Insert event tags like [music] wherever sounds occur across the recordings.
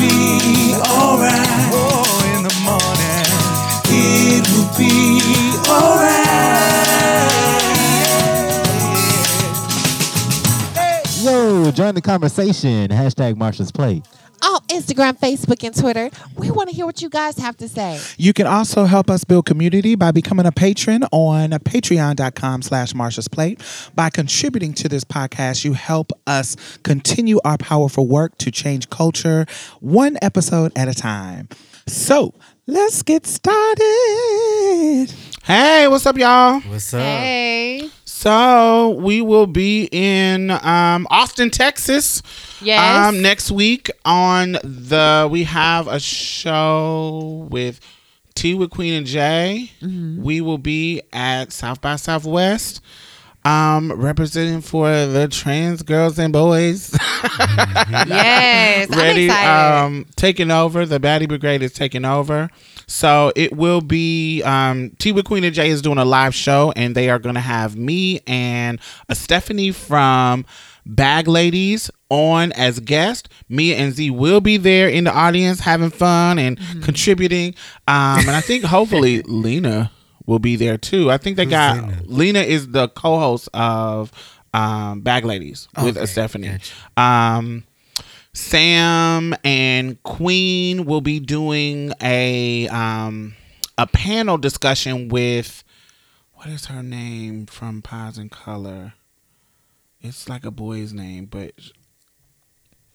Be alright. Oh, in the morning. It will be alright. Yo, join the conversation. Hashtag Marsha's Plate. On Instagram, Facebook, and Twitter, we want to hear what you guys have to say. You can also help us build community by becoming a patron on patreon.com slash Marsha's Plate. By contributing to this podcast, you help us continue our powerful work to change culture one episode at a time. So let's get started. Hey, what's up, y'all? What's up? Hey. So we will be in um, Austin, Texas. Yes. Um, next week on the we have a show with Tea with Queen and J. Mm-hmm. We will be at South by Southwest. Um, representing for the trans girls and boys. [laughs] Yes. ready um taking over the baddie brigade is taking over so it will be um t with queen and jay is doing a live show and they are going to have me and a stephanie from bag ladies on as guest. Me and z will be there in the audience having fun and Mm-hmm. contributing. Um and i think [laughs] hopefully lena will be there too. I think they got lena? is the co-host of um bag ladies with a stephanie. um Sam and Queen will be doing a um a panel discussion with what is her name from Pies and Color? It's like a boy's name, but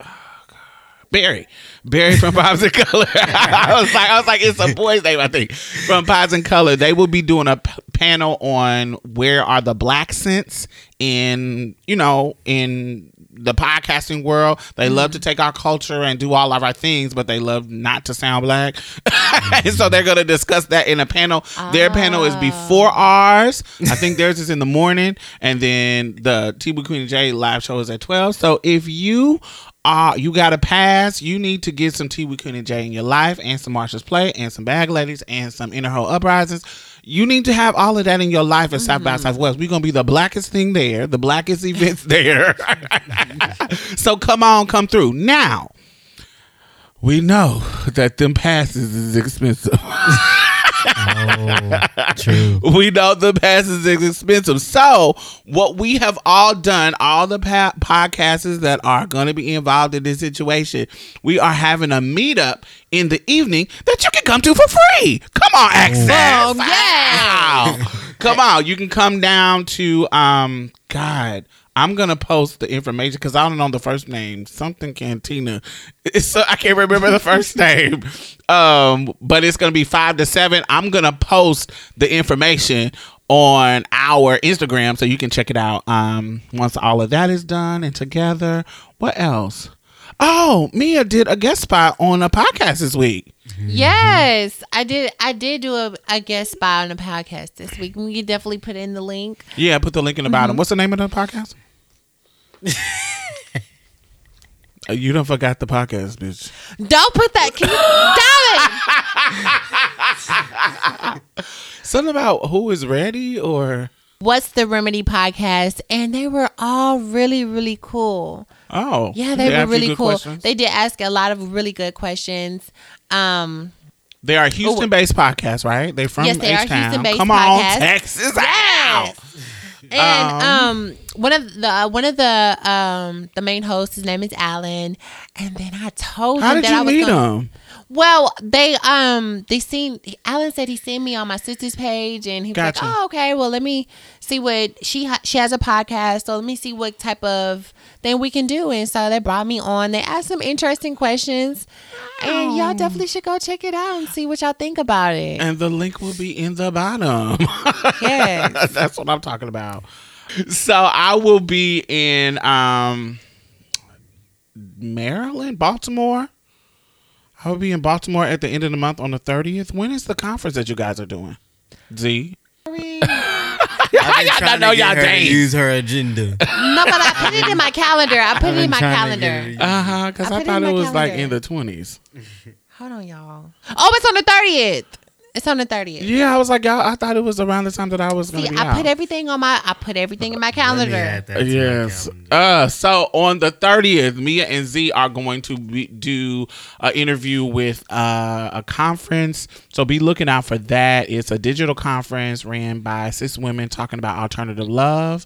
oh, Barry, Barry from [laughs] Pies and Color. [laughs] I was like, I was like, it's a boy's name, I think, from Pies and Color. They will be doing a p- panel on where are the black scents in, you know, in the podcasting world. They love to take our culture and do all of our things, but they love not to sound black. and [laughs] so they're going to discuss that in a panel. Their panel is before ours. I think theirs is in the morning, and then the T Queen and J live show is at twelve. So if you uh, you got to pass. You need to get some Tea with Queen and J in your life, and some Marsha's Plate, and some Bag Ladies, and some Inner Hoe Uprisings. You need to have all of that in your life at South by mm-hmm. Southwest. We're gonna be the blackest thing there, the blackest events [laughs] there. [laughs] so come on, come through. Now, we know that them passes is expensive. [laughs] True. we know the passes is expensive. So, what we have all done, all the pa- podcasts that are going to be involved in this situation, we are having a meetup in the evening that you can come to for free. Come on, access. Oh, yeah. Wow. come on, you can come down to um God. I'm gonna post the information because I don't know the first name. Something Cantina. [laughs] It's uh, I can't remember the first [laughs] name. Um, but it's gonna be five to seven. I'm gonna post the information on our Instagram so you can check it out. Um, once all of that is done and together, what else? Oh, Mia did a guest spot on a podcast this week. Yes, I did. I did do a, a guest spot on a podcast this week. We can definitely put in the link. Yeah, put the link in the bottom. What's the name of the podcast? [laughs] You don't forgot the podcast, bitch. Don't put that. Can you, [laughs] damn it! Something about who is ready or What's the Remedy podcast? And they were all really, really cool. oh Yeah, they, asked were really cool. questions? They did ask a lot of really good questions. Um, They are Houston based podcasts, right? They're from Yes, they are H-Town. Houston-based Come on. Texas. Yes. And um, one of the uh, one of the um the main hosts. His name is Alan, and then I told How him did that you I was meet gonna, him? Well, they um they seen Alan said he seen me on my sister's page, and he was Gotcha. like, "Oh, okay. Well, let me see what she ha- she has a podcast, so let me see what type of thing we can do." And so they brought me on. They asked some interesting questions, and y'all definitely should go check it out and see what y'all think about it. And the link will be in the bottom. [laughs] yes. That's what I'm talking about. So I will be in um Maryland, Baltimore. I will be in Baltimore at the end of the month on the 30th. When is the conference that you guys are doing? Z. [laughs] I've been y'all trying know to y'all her to days. use her agenda. [laughs] [laughs] No, but I put it in my calendar. I put it in my trying to get calendar. Uh huh. Because I I, put it thought it my was like in the 20s. Hold on, y'all. Oh, it's on the thirtieth. It's on the thirtieth. Yeah, I was like, y'all, I thought it was around the time that I was going to be I out. put everything on my. I put everything in my calendar. add that to Yes. Uh, so on the 30th, Mia and Z are going to be, do an interview with uh, a conference. So be looking out for that. It's a digital conference ran by cis women talking about alternative love.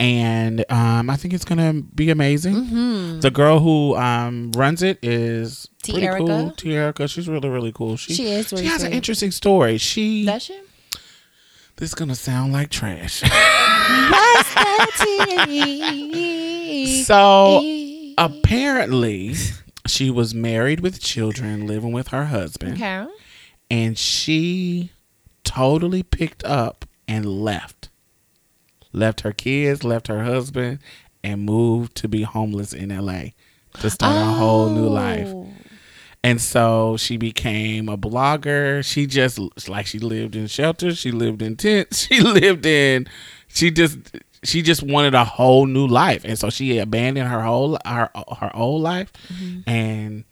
And um, I think it's going to be amazing. The girl who um, runs it is pretty Tierica. cool. Tierica. She's really, really cool. She, She is really She has an interesting story. She, That shit. this is going to sound like trash. [laughs] What's that tea? So [laughs] apparently, she was married with children, living with her husband, Okay. and she totally picked up and left. Left her kids, left her husband, and moved to be homeless in LA to start a whole new life. Oh. And so she became a blogger. She just like she lived in shelters, she lived in tents, [laughs] she lived in she just she just wanted a whole new life. And so she abandoned her whole her her old life and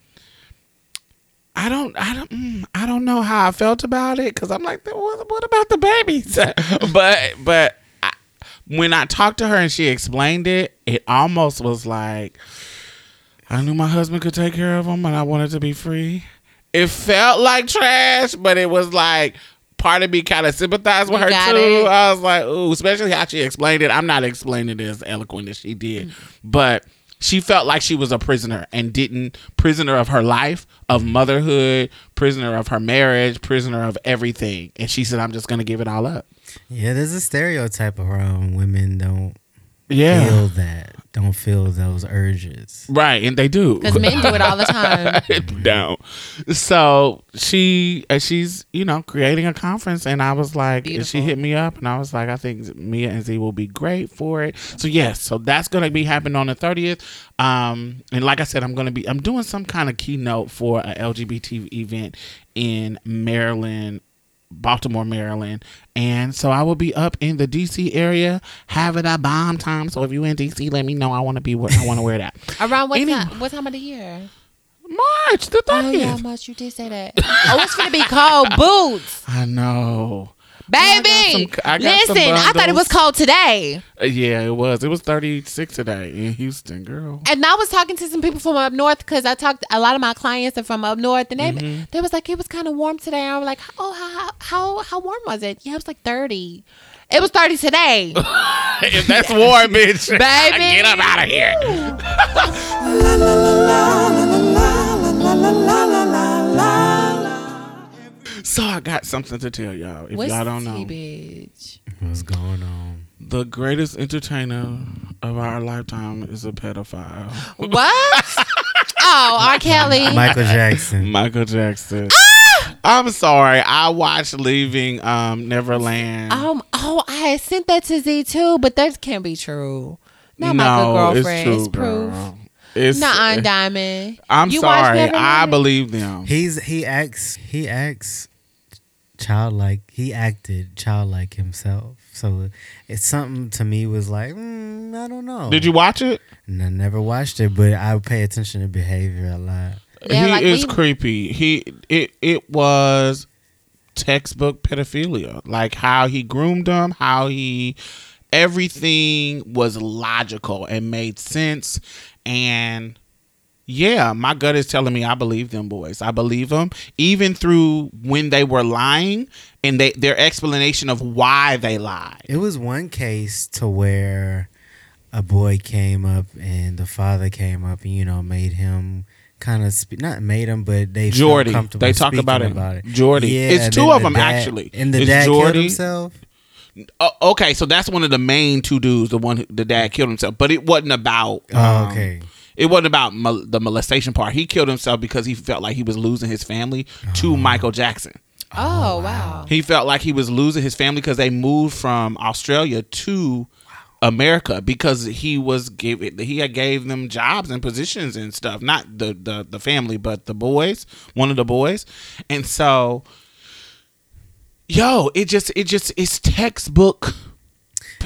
I don't, I don't, mm, I don't know how I felt about it because I'm like, what, what about the babies? [laughs] but, but when I talked to her and she explained it, it almost was like, I knew my husband could take care of them and I wanted to be free. It felt like trash, but it was like part of me kind of sympathized with You her too. it. I was like, ooh, especially how she explained it. I'm not explaining it as eloquent as she did, mm. but she felt like she was a prisoner and didn't prisoner of her life, of motherhood, prisoner of her marriage, prisoner of everything. And she said, I'm just gonna give it all up. Yeah, there's a stereotype around women don't Yeah. feel that, don't feel those urges. Right, and they do. Because men do it all the time. [laughs] down. So she she's you know creating a conference, and I was like, she hit me up, and I was like, I think Mia and Z will be great for it. So yes, so that's gonna be happening on the thirtieth. Um, and like I said, I'm gonna be I'm doing some kind of keynote for a LGBT event in Maryland. Baltimore, Maryland, and so I will be up in the DC area having a bomb time. So if you in DC, let me know. I want to be. where I want to wear that. [laughs] Around what Any- time? What time of the year? March the Oh yeah, much you did say that. oh, it's gonna be cold [laughs] boots, I know. Baby. I got some- I got some Listen, I thought it was bundles. cold today, Uh, yeah, it was. It was 36 today in Houston, girl. and I was talking to some people from up north because I talked. A lot of my clients are from up north, and they Mm-hmm. they was like it was kind of warm today. I was like, oh, how how how warm was it? Yeah, it was like thirty. It was thirty today. if that's warm, bitch, Baby. get up out of here. So I got something to tell y'all. If What's y'all don't know, bitch? What's going on? the greatest entertainer of our lifetime is a pedophile. What? [laughs] oh, R. Kelly. Michael Jackson. Michael Jackson. Ah! I'm sorry. I watched Leaving um, Neverland. Um. Oh, I had sent that to Z too, but that can't be true. Not my good girlfriend. it's It's, proof. girl. It's Not on Diamond. I'm You watched sorry. I believe them. He's he acts he acts childlike. He acted childlike himself. So it's something to me was like mm, I don't know. Did you watch it? And I never watched it, but I pay attention to behavior a lot. Yeah, he like is we- creepy. He it it was textbook pedophilia. Like how he groomed them, how he everything was logical and made sense and yeah, my gut is telling me I believe them boys. I believe them even through when they were lying and they their explanation of why they lied. It was one case to where a boy came up and the father came up and you know made him kind of spe- not made him, but they felt Jordy. comfortable They talk about it. About it. Jordy. Yeah, It's two of the them, dad- actually. And the It's dad Jordy. killed himself. Uh, okay, so that's one of the main two dudes. The one, who, the dad killed himself, but it wasn't about. Oh, um, okay. It wasn't about mol- the molestation part. He killed himself because he felt like he was losing his family to oh. Michael Jackson. Oh, oh wow. He felt like he was losing his family because they moved from Australia to America because he was give he had gave them jobs and positions and stuff. Not the the the family, but the boys, one of the boys, and so. Yo, it just it just it's textbook It's, true.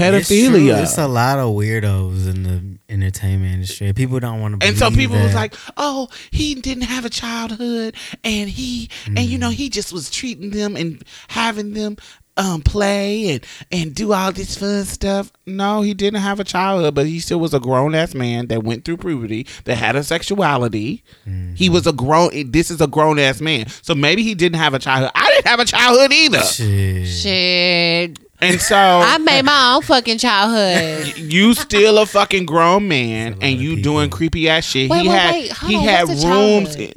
Pedophilia. It's a lot of weirdos in the entertainment industry. People don't want to. and so people was like, "Oh, he didn't have a childhood, and he, and you Mm. know, he just was treating them and having them um play and and do all this fun stuff." No, he didn't have a childhood, but he still was a grown ass man that went through puberty, that had a sexuality. Mm-hmm. He was a grown. This is a grown ass man, so maybe he didn't have a childhood. I didn't have a childhood either, Shit. Shit. And [laughs] so I made my own fucking childhood. [laughs] you still a fucking grown man and you people. doing creepy ass shit. Wait, he wait, had wait. He on. had rooms in,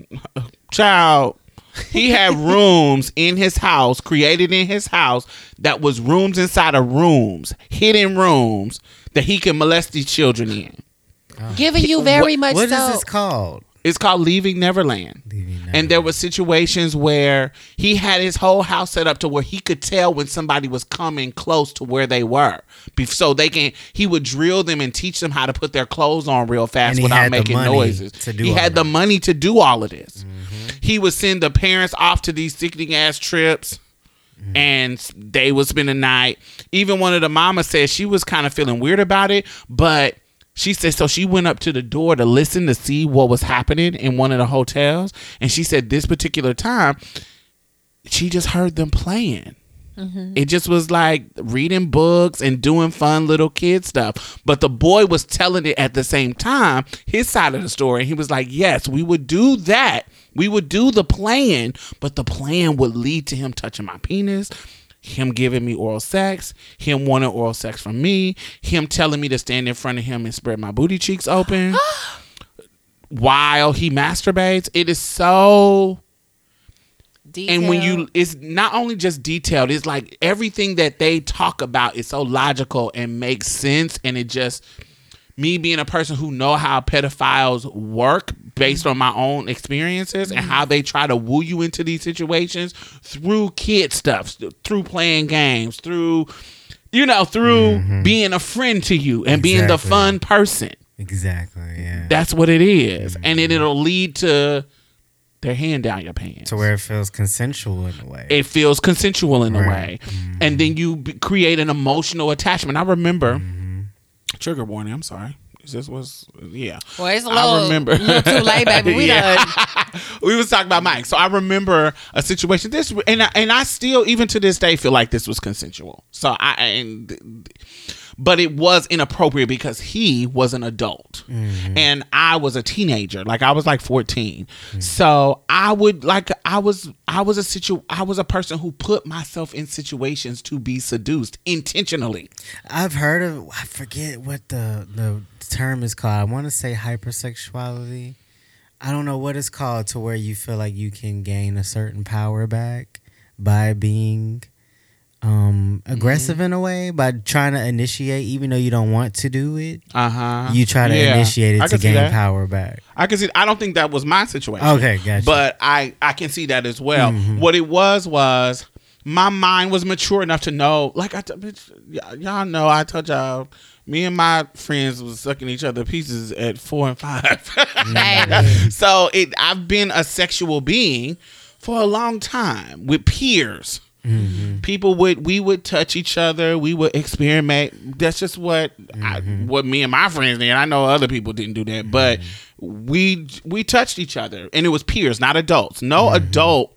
[laughs] child. He had rooms in his house, created in his house that was rooms inside of rooms, hidden rooms that he could molest these children in. Giving you very much What is so. this called? It's called Leaving Neverland. Leaving And there were situations where he had his whole house set up to where he could tell when somebody was coming close to where they were. So they can he would drill them and teach them how to put their clothes on real fast without making noises. he had the money to do all of this. He would send the parents off to these sickening ass trips. And they would spend the night. Even one of the mamas said she was kind of feeling weird about it, but she said so she went up to the door to listen to see what was happening in one of the hotels. And she said this particular time, she just heard them playing. Mm-hmm. It just was like reading books and doing fun little kid stuff. But the boy was telling it at the same time, his side of the story. He was like, Yes, we would do that. We would do the playing, but the playing would lead to him touching my penis, him giving me oral sex, him wanting oral sex from me, him telling me to stand in front of him and spread my booty cheeks open [gasps] while he masturbates. It is so Detailed. and when you it's not only just detailed it's like everything that they talk about is so logical and makes sense and it just me being a person who know how pedophiles work based on my own experiences and how they try to woo you into these situations through kid stuff through playing games through you know through mm-hmm. being a friend to you and being the fun person Exactly. Yeah. that's what it is. Mm-hmm. and then it'll lead to their hand down your pants to where it feels consensual in a way. it feels consensual in a way Right. and then mm-hmm. you b- create an emotional attachment i remember Mm-hmm. Trigger warning i'm sorry this was yeah well, it's a little, I remember. little too late, baby. We [laughs] Yeah. [laughs] we was talking about Mike. So I remember a situation. This and I, and I still even to this day feel like this was consensual. So I and but it was inappropriate because he was an adult mm-hmm. and I was a teenager. Like I was like 14. Mm-hmm. So I would like I was I was a situ I was a person who put myself in situations to be seduced intentionally. I've heard of. I forget what the the term is called. I want to say hypersexuality. I don't know what it's called to where you feel like you can gain a certain power back by being um aggressive in a way by trying to initiate even though you don't want to do it Uh-huh. you try to Yeah. initiate I it to gain power back I can see. I don't think that was my situation. Okay, gotcha. But I I can see that as well. Mm-hmm. What it was was my mind was mature enough to know. Like I, t- bitch, y- y'all know, I told y'all. Me and my friends was sucking each other pieces at four and five. [laughs] Baby. so it, I've been a sexual being for a long time with peers. Mm-hmm. People would we would touch each other. We would experiment. That's just what I, mm-hmm. what me and my friends did. I know other people didn't do that, but mm-hmm. we we touched each other, and it was peers, not adults. No adult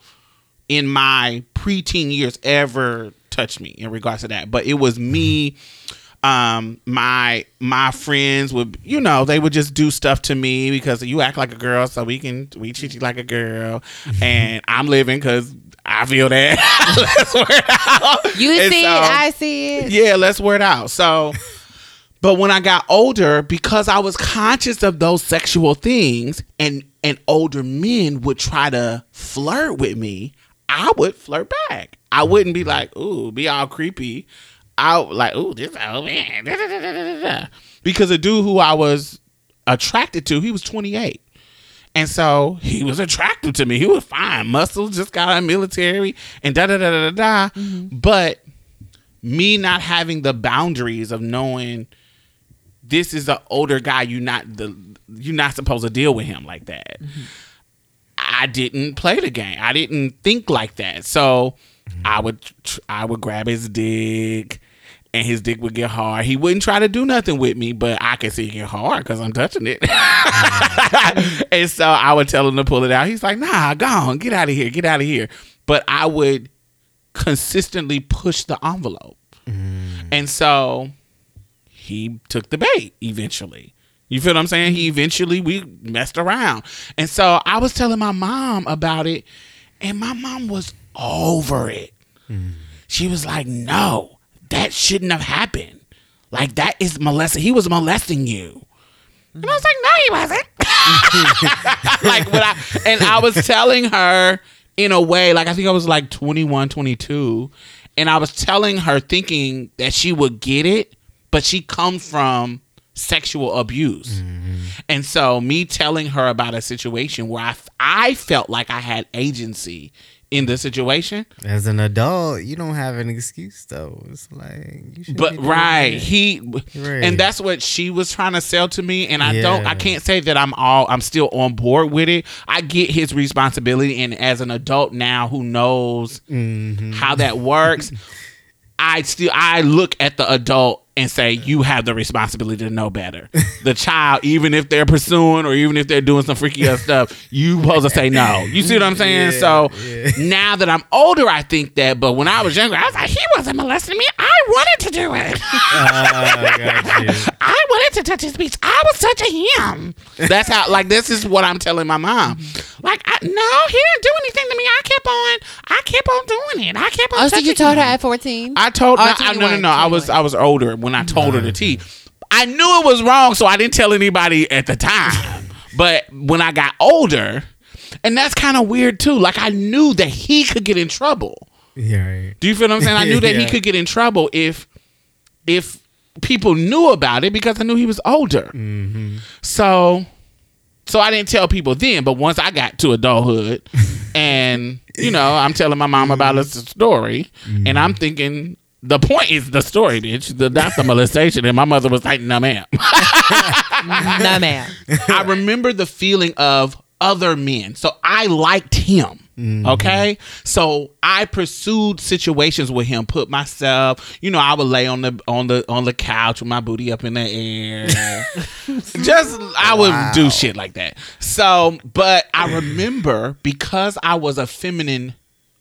in my preteen years ever touched me in regards to that, but it was me. Um, my my friends would, you know, they would just do stuff to me because you act like a girl, so we can we treat you like a girl, and I'm living because I feel that. [laughs] Let's wear it out. You And see so- it, I see it. yeah, let's wear it out. So, But when I got older, because I was conscious of those sexual things and and older men would try to flirt with me, I would flirt back. I wouldn't be like, ooh, be all creepy. I like, ooh, this old man. da, [laughs] da. Because a dude who I was attracted to, he was 28. And so he was attractive to me. He was fine, muscles, just got out of military and da da da da da. da. Mm-hmm. But me not having the boundaries of knowing this is an older guy, you not the you're not supposed to deal with him like that. Mm-hmm. I didn't play the game. I didn't think like that. So mm-hmm. I would tr- I would grab his dick and his dick would get hard. He wouldn't try to do nothing with me, but I could see it get hard because I'm touching it. [laughs] and so I would tell him to pull it out. He's like, nah, go on, get out of here, get out of here. But I would consistently push the envelope. Mm. And so he took the bait eventually. You feel what I'm saying? He mm. eventually we messed around. And so I was telling my mom about it, and my mom was over it. Mm. She was like, No, that shouldn't have happened. Like that is molesting. He was molesting you. And I was like, No, he wasn't. [laughs] like when I and I was telling her in a way, like I think I was like 21, 22, and I was telling her thinking that she would get it, but she comes from sexual abuse. Mm-hmm. And so me telling her about a situation where I, I felt like I had agency in the situation, As an adult, you don't have an excuse though. It's like you but right, that. he Right. and that's what she was trying to sell to me and I don't I can't say that I'm all I'm still on board with it. I get his responsibility and as an adult now who knows Mm-hmm. how that works, [laughs] I still I look at the adult and say you have the responsibility to know better. [laughs] The child, even if they're pursuing or even if they're doing some freaky ass stuff, you supposed to say no. You see what I'm saying? so now that I'm older, I think that. But when I was younger, I was like, he wasn't molesting me. I wanted to do it. Ah, Got [laughs] you. I wanted to touch his beach. I was touching him. That's how. Like this is what I'm telling my mom. Like I, no, he didn't do anything to me. I kept on. I kept on doing it. I kept on. Oh, so you told her at 14? I told Oh, no, I- no, no, 21. I was I was older when I told her the tea. I knew it was wrong, so I didn't tell anybody at the time. but when I got older, and that's kind of weird too. Like I knew that he could get in trouble. Yeah, right. Do you feel what I'm saying? I knew [laughs] that he could get in trouble if if people knew about it because I knew he was older. Mm-hmm. So so I didn't tell people then, but once I got to adulthood [laughs] and you know, I'm telling my mom about mm-hmm. this story and I'm mm-hmm. thinking the point is the story, bitch. The not the molestation. And my mother was like, no ma'am. [laughs] no, ma'am. I remember the feeling of other men. So I liked him. Mm-hmm. Okay. So I pursued situations with him, put myself, you know, I would lay on the on the on the couch with my booty up in the air. [laughs] Just I would do shit like that. So, but I remember because I was a feminine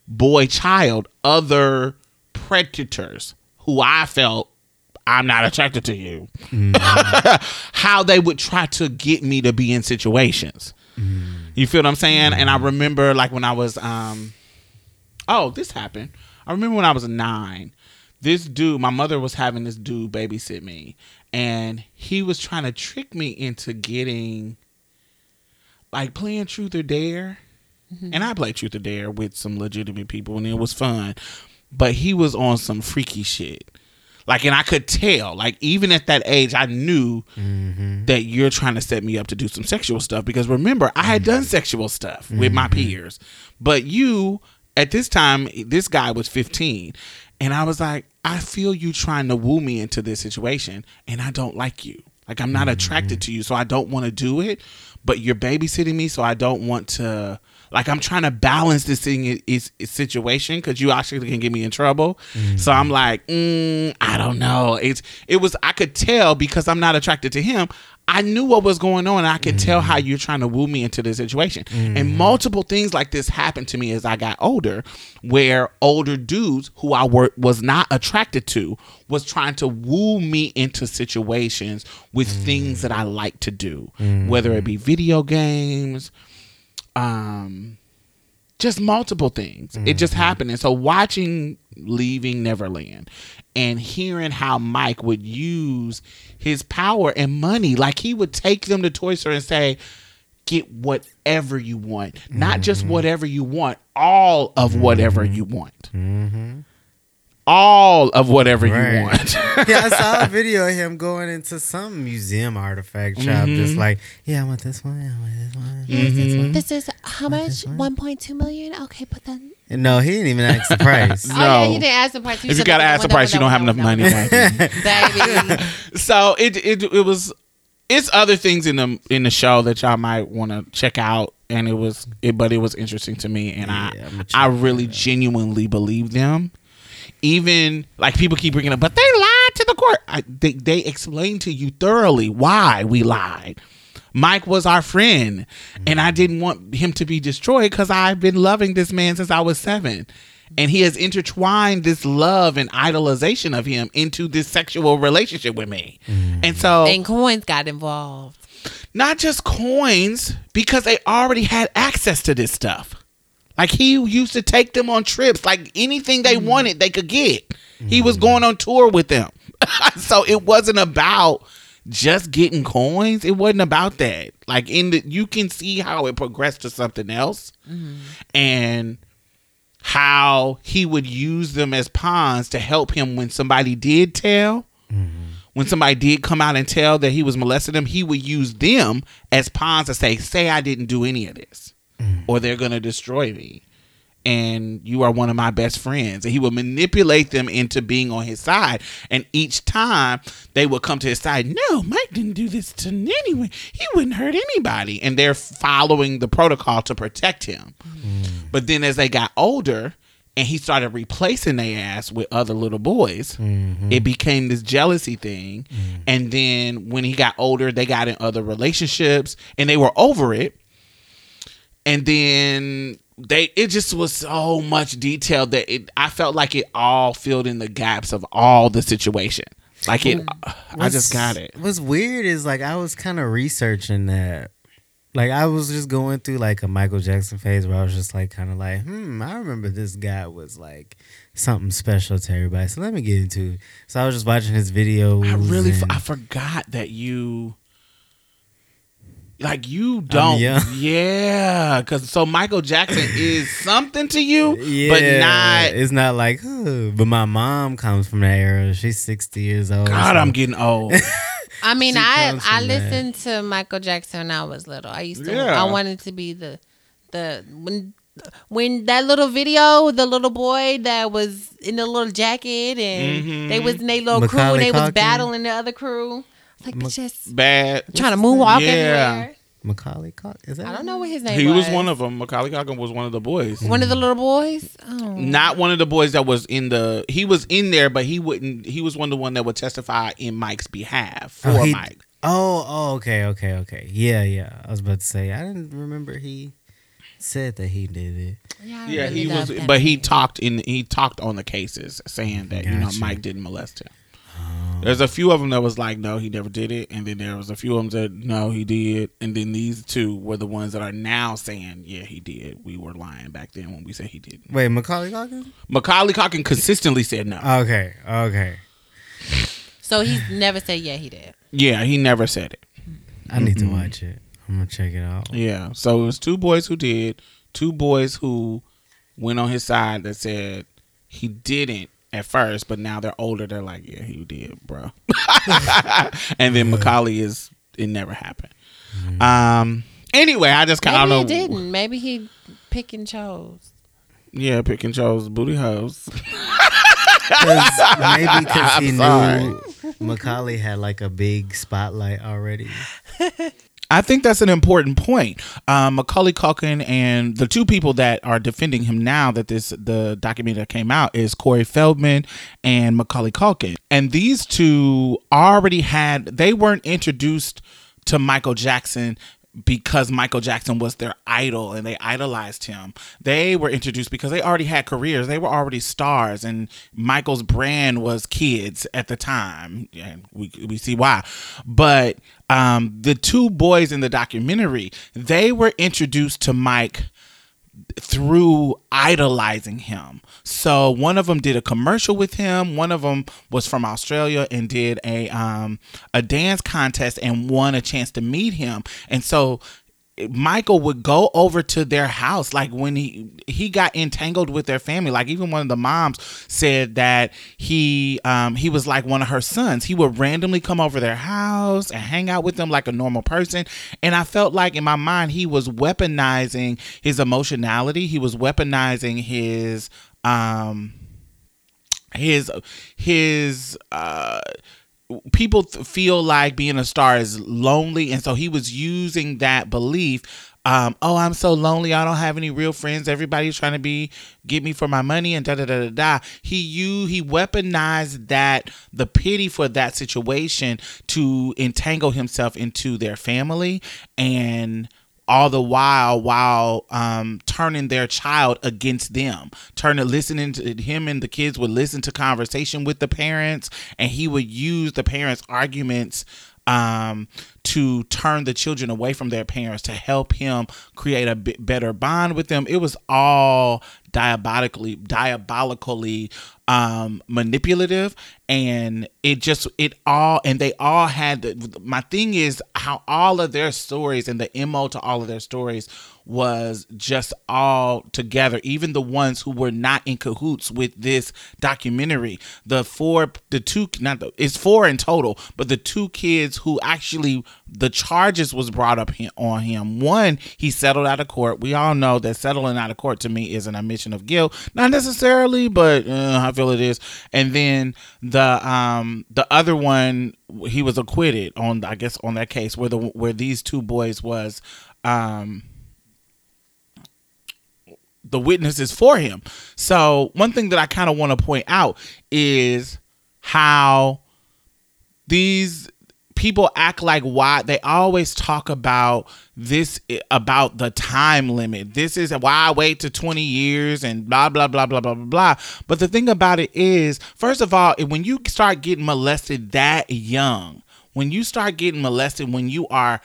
boy child, other predators who I felt I'm not attracted to you. [laughs] How they would try to get me to be in situations. You feel what I'm saying? And I remember like when I was um oh, this happened. I remember when I was 9. This dude, my mother was having this dude babysit me and he was trying to trick me into getting like playing truth or dare. And I played truth or dare with some legitimate people and it was fun. But he was on some freaky shit. Like, and I could tell, like, even at that age, I knew mm-hmm. that you're trying to set me up to do some sexual stuff. Because remember, I had done mm-hmm. sexual stuff with my mm-hmm. peers. But you, at this time, this guy was 15. And I was like, I feel you trying to woo me into this situation, and I don't like you. Like, I'm not attracted to you, so I don't want to do it. But you're babysitting me, so I don't want to. Like, I'm trying to balance this thing is, situation because you actually can get me in trouble. So I'm mm-hmm. like, mm, I don't know. It's it was I could tell because I'm not attracted to him. I knew what was going on. And I could tell how mm-hmm. you're trying to woo me into this situation. And mm-hmm. multiple things like this happened to me as I got older, where older dudes who I were, was not attracted to was trying to woo me into situations with things mm. that I like to do, whether it be mm. video games, um, just multiple things. Mm-hmm. It just mm-hmm. happened. And so watching Leaving Neverland and hearing how Mike would use his power and money, like he would take them to Toy Store and say, get whatever you want, mm-hmm. not just mm-hmm. whatever you want, all of whatever mm-hmm. you want. All of whatever right. you want. [laughs] yeah, I saw a [laughs] video of him going into some museum artifact shop, mm-hmm. just like, yeah, I want this one. I want this one. Mm-hmm. This, one. this is how much? One point two million. Okay, put that. No, he didn't even ask the [laughs] price. no, oh, yeah, he didn't ask the price. He if you gotta ask the price, you don't have enough money, baby. so it it it was. It's other things in the in the show that y'all might want to check out, and it was it, but it was interesting to me, and yeah, I I really genuinely believe them even like people keep bringing up, but they lied to the court. I, they they explained to you thoroughly why we lied. Mike was our friend, and I didn't want him to be destroyed because I've been loving this man since I was seven. And he has intertwined this love and idolization of him into this sexual relationship with me. Mm. And so. And coins got involved. Not just coins, because they already had access to this stuff. Like he used to take them on trips. Like anything they mm wanted, they could get. mm He was going on tour with them. [laughs] so it wasn't about just getting coins. It wasn't about that. Like in the you can see how it progressed to something else. Mm-hmm. And how he would use them as pawns to help him when somebody did tell. Mm-hmm. When somebody did come out and tell that he was molesting them, he would use them as pawns to say, "Say I didn't do any of this." Mm. or they're going to destroy me. And you are one of my best friends. And he would manipulate them into being on his side. And each time they would come to his side, no, Mike didn't do this to anyone. He wouldn't hurt anybody. And they're following the protocol to protect him. Mm. But then as they got older, and he started replacing their ass with other little boys. Mm-hmm. It became this jealousy thing. Mm. And then when he got older, they got in other relationships and they were over it and then they it just was so much detail that it I felt like it all filled in the gaps of all the situation. Like it, what's, I just got it. What's weird is like I was kind of researching that. Like I was just going through like a Michael Jackson phase where I was just like kind of like, hmm, I remember this guy was like something special to everybody. So let me get into. It. So I was just watching his video. I really, and, I forgot that you like you don't yeah [laughs] because so michael jackson is something to you yeah, but not it's not like but my mom comes from that era she's 60 years old god so. i'm getting old [laughs] i mean i i listened that. to michael jackson when i was little i used to yeah. i wanted to be the the when when that little video, the little boy that was in the little jacket and mm-hmm. they was in their little Macaulay crew and they Culkin. was battling the other crew. Like Ma- just bad, trying to moonwalk yeah. everywhere. Macaulay Culkin. Is that? I don't know what his name. Was. He was. was one of them. Macaulay Culkin was one of the boys. One of the little boys. Oh. Not one of the boys that was in the. He was in there, but he wouldn't. He was one of the one that would testify in Mike's behalf oh, for oh, he, Mike. Oh, oh, okay, okay, okay. Yeah, yeah. I was about to say I didn't remember he said that he did it. Yeah, yeah really he was, but he talked in. He talked on the cases saying that gotcha. you know Mike didn't molest him. There's a few of them that was like, no, he never did it, and then there was a few of them that no, he did, and then these two were the ones that are now saying, yeah, he did. We were lying back then when we said he didn't. Wait, Macaulay Culkin? Macaulay Culkin consistently said no. Okay, okay. So he's never said yeah, he did. Yeah, he never said it. I need mm-hmm. to watch it. I'm gonna check it out. Yeah, so it was two boys who did, two boys who went on his side that said he didn't at first, but now they're older. They're like, yeah, you did, bro. [laughs] and then Macaulay is it never happened. Mm-hmm. Um. Anyway, I just kind of know. He didn't. Maybe he pick and chose. Yeah, pick and chose booty hoes. maybe because [laughs] he sorry. knew Macaulay had like a big spotlight already. [laughs] I think that's an important point. Um, Macaulay Culkin and the two people that are defending him now that this the documentary that came out is Corey Feldman and Macaulay Culkin, and these two already had they weren't introduced to Michael Jackson because Michael Jackson was their idol and they idolized him. They were introduced because they already had careers. They were already stars and Michael's brand was kids at the time. And we we see why. But um, the two boys in the documentary, they were introduced to Mike through idolizing him. So one of them did a commercial with him. One of them was from Australia and did a um, a dance contest and won a chance to meet him. And so Michael would go over to their house like when he he got entangled with their family. Like even one of the moms said that he um he was like one of her sons. He would randomly come over their house and hang out with them like a normal person. And I felt like in my mind he was weaponizing his emotionality. He was weaponizing his um his his uh people feel like being a star is lonely and so he was using that belief um, oh i'm so lonely i don't have any real friends everybody's trying to be get me for my money and da da da da da. He you he weaponized that the pity for that situation to entangle himself into their family and all the while while um, turning their child against them. Turning listening to him and the kids would listen to conversation with the parents and he would use the parents arguments um, to turn the children away from their parents to help him create a better bond with them. It was all diabolically diabolically um manipulative. And it just it all and they all had the, my thing is how all of their stories and the mo to all of their stories was just all together. Even the ones who were not in cahoots with this documentary the four the two not the, it's four in total but the two kids who actually the charges was brought up on him. One he settled out of court. We all know that settling out of court to me is an admission of guilt. Not necessarily but uh, i feel it is. And then the um the other one he was acquitted on i guess on that case where the where these two boys was um the witnesses for him. So, one thing that I kind of want to point out is how these people act like why they always talk about this about the time limit. This is why I wait to 20 years and blah blah blah blah blah blah blah. But the thing about it is, first of all, when you start getting molested that young, when you start getting molested when you are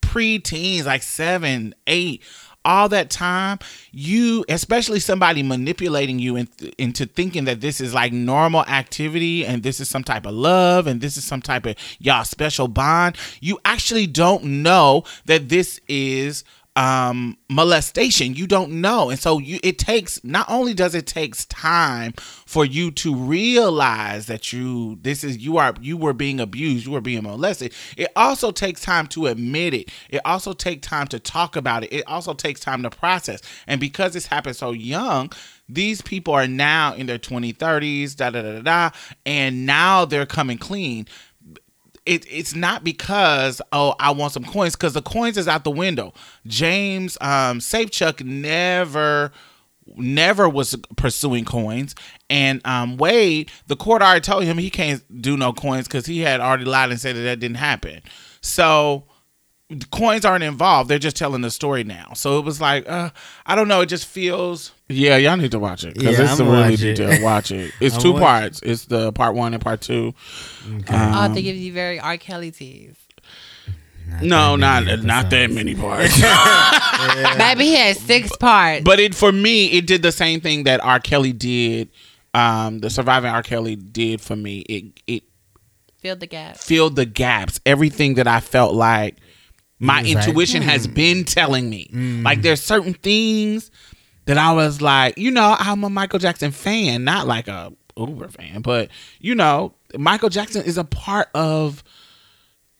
pre-teens, like seven, eight, all that time, you, especially somebody manipulating you in, into thinking that this is like normal activity and this is some type of love and this is some type of y'all special bond, you actually don't know that this is um, molestation. You don't know, and so you. It takes not only does it takes time for you to realize that you this is you are you were being abused, you were being molested. It also takes time to admit it. It also takes time to talk about it. It also takes time to process. And because this happened so young, these people are now in their 20s, 30s, da da da da, and now they're coming clean it, it's not because oh I want some coins because the coins is out the window. James um, Safechuck never never was pursuing coins and um, Wade the court already told him he can't do no coins because he had already lied and said that that didn't happen. So coins aren't involved. They're just telling the story now. So it was like, uh, I don't know. It just feels. Yeah, y'all need to watch it because yeah, it's I'm a really detailed. Watch it. [laughs] It's two parts. It's the part one and part two. Okay. Um, oh, they give you very R. Kelly tease. No, not not that many [laughs] parts. Maybe he had six parts. But it for me, it did the same thing that R. Kelly did. Um, the surviving R. Kelly did for me. It it filled the gaps. Filled the gaps. Everything that I felt like my intuition like, hmm. has been telling me. Mm. Like there's certain things that I was like, you know, I'm a Michael Jackson fan, not like a Uber fan, but you know, Michael Jackson is a part of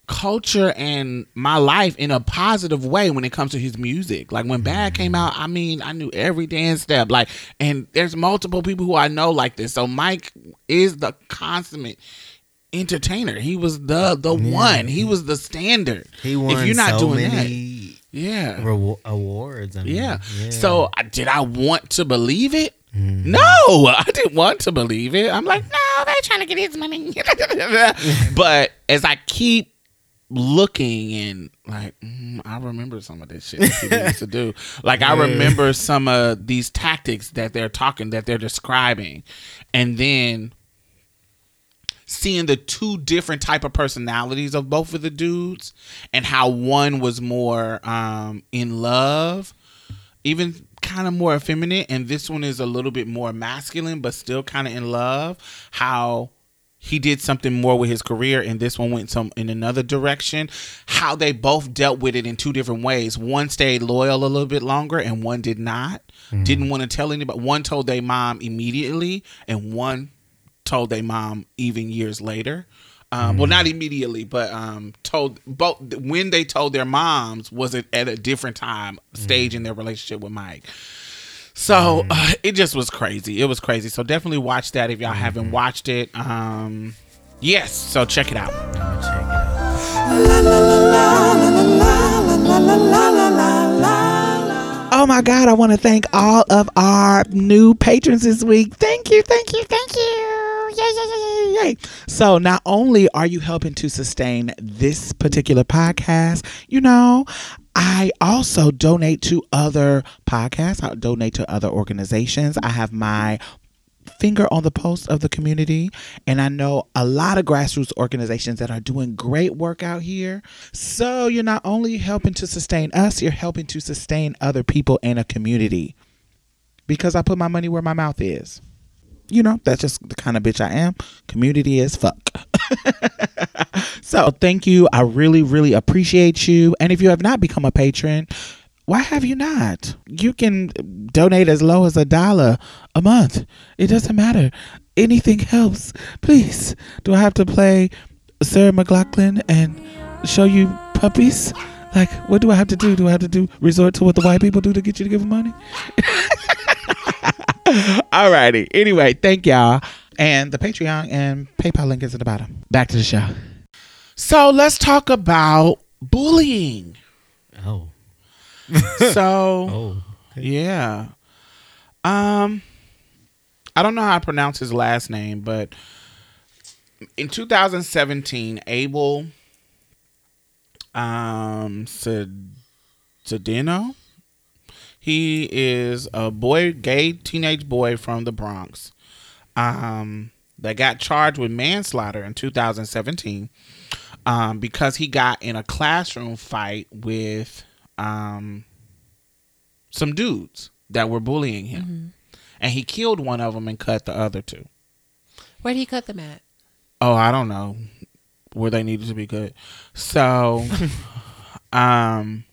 culture and my life in a positive way when it comes to his music. Like when Bad mm-hmm. came out, I mean, I knew every dance step. Like, and there's multiple people who I know like this. So Mike is the consummate entertainer. He was the the yeah. one. He was the standard. He won if you're not so doing that, yeah, awards. I mean, yeah. yeah. So did I want to believe it? Mm. No, [laughs] I didn't want to believe it. I'm like, no, they're trying to get his money. [laughs] but as I keep looking and like mm, I remember some of this shit that people used to do. [laughs] Like I remember some of these tactics that they're talking that they're describing, and then seeing the two different type of personalities of both of the dudes and how one was more um, in love even kind of more effeminate, and this one is a little bit more masculine, but still kind of in love. How he did something more with his career and this one went some in another direction how they both dealt with it in two different ways one stayed loyal a little bit longer and one did not mm. didn't want to tell anybody one told their mom immediately and one told their mom even years later um, mm. well not immediately but um, told both when they told their moms was it at a different time stage mm. in their relationship with mike so mm. uh, it just was crazy. It was crazy. So definitely watch that if y'all mm-hmm. haven't watched it. Um, yes, so check it out. Check it out. Oh my God, I want to thank all of our new patrons this week. Thank you, thank you, thank you. Yay, yay, yay, yay. So, not only are you helping to sustain this particular podcast, you know, I also donate to other podcasts, I donate to other organizations. I have my finger on the pulse of the community. And I know a lot of grassroots organizations that are doing great work out here. So you're not only helping to sustain us, you're helping to sustain other people in a community. Because I put my money where my mouth is. You know, that's just the kind of bitch I am. Community is fuck. [laughs] so thank you. I really, really appreciate you. And if you have not become a patron, why have you not? You can donate as low as a dollar a month. It doesn't matter. Anything helps. Please. Do I have to play Sarah McLachlan and show you puppies? Like, what do I have to do? Do I have to do resort to what the white people do to get you to give them money? [laughs] [laughs] Alrighty. Anyway, thank y'all. And the Patreon and PayPal link is at the bottom. Back to the show. So let's talk about bullying. Oh. [laughs] so [laughs] oh, okay. yeah. Um I don't know how I pronounce his last name, but in 2017, Abel um Cedeno, he is a boy, gay teenage boy from the Bronx um, that got charged with manslaughter in 2017 um, because he got in a classroom fight with um, some dudes that were bullying him. Mm-hmm. And he killed one of them and cut the other two. Where'd he cut them at? Oh, I don't know where they needed to be cut. So, [laughs] um,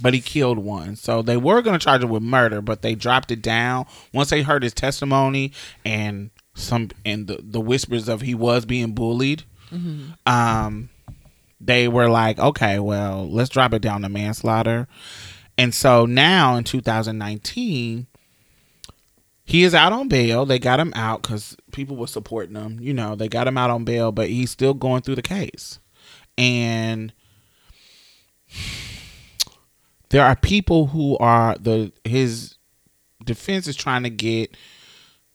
but he killed one. So they were going to charge him with murder, but they dropped it down once they heard his testimony and some and the, the whispers of he was being bullied. Mm-hmm. Um, they were like, okay, well, let's drop it down to manslaughter. And so now in 2019, he is out on bail. They got him out because people were supporting him. You know, they got him out on bail, but he's still going through the case. And there are people who are the his defense is trying to get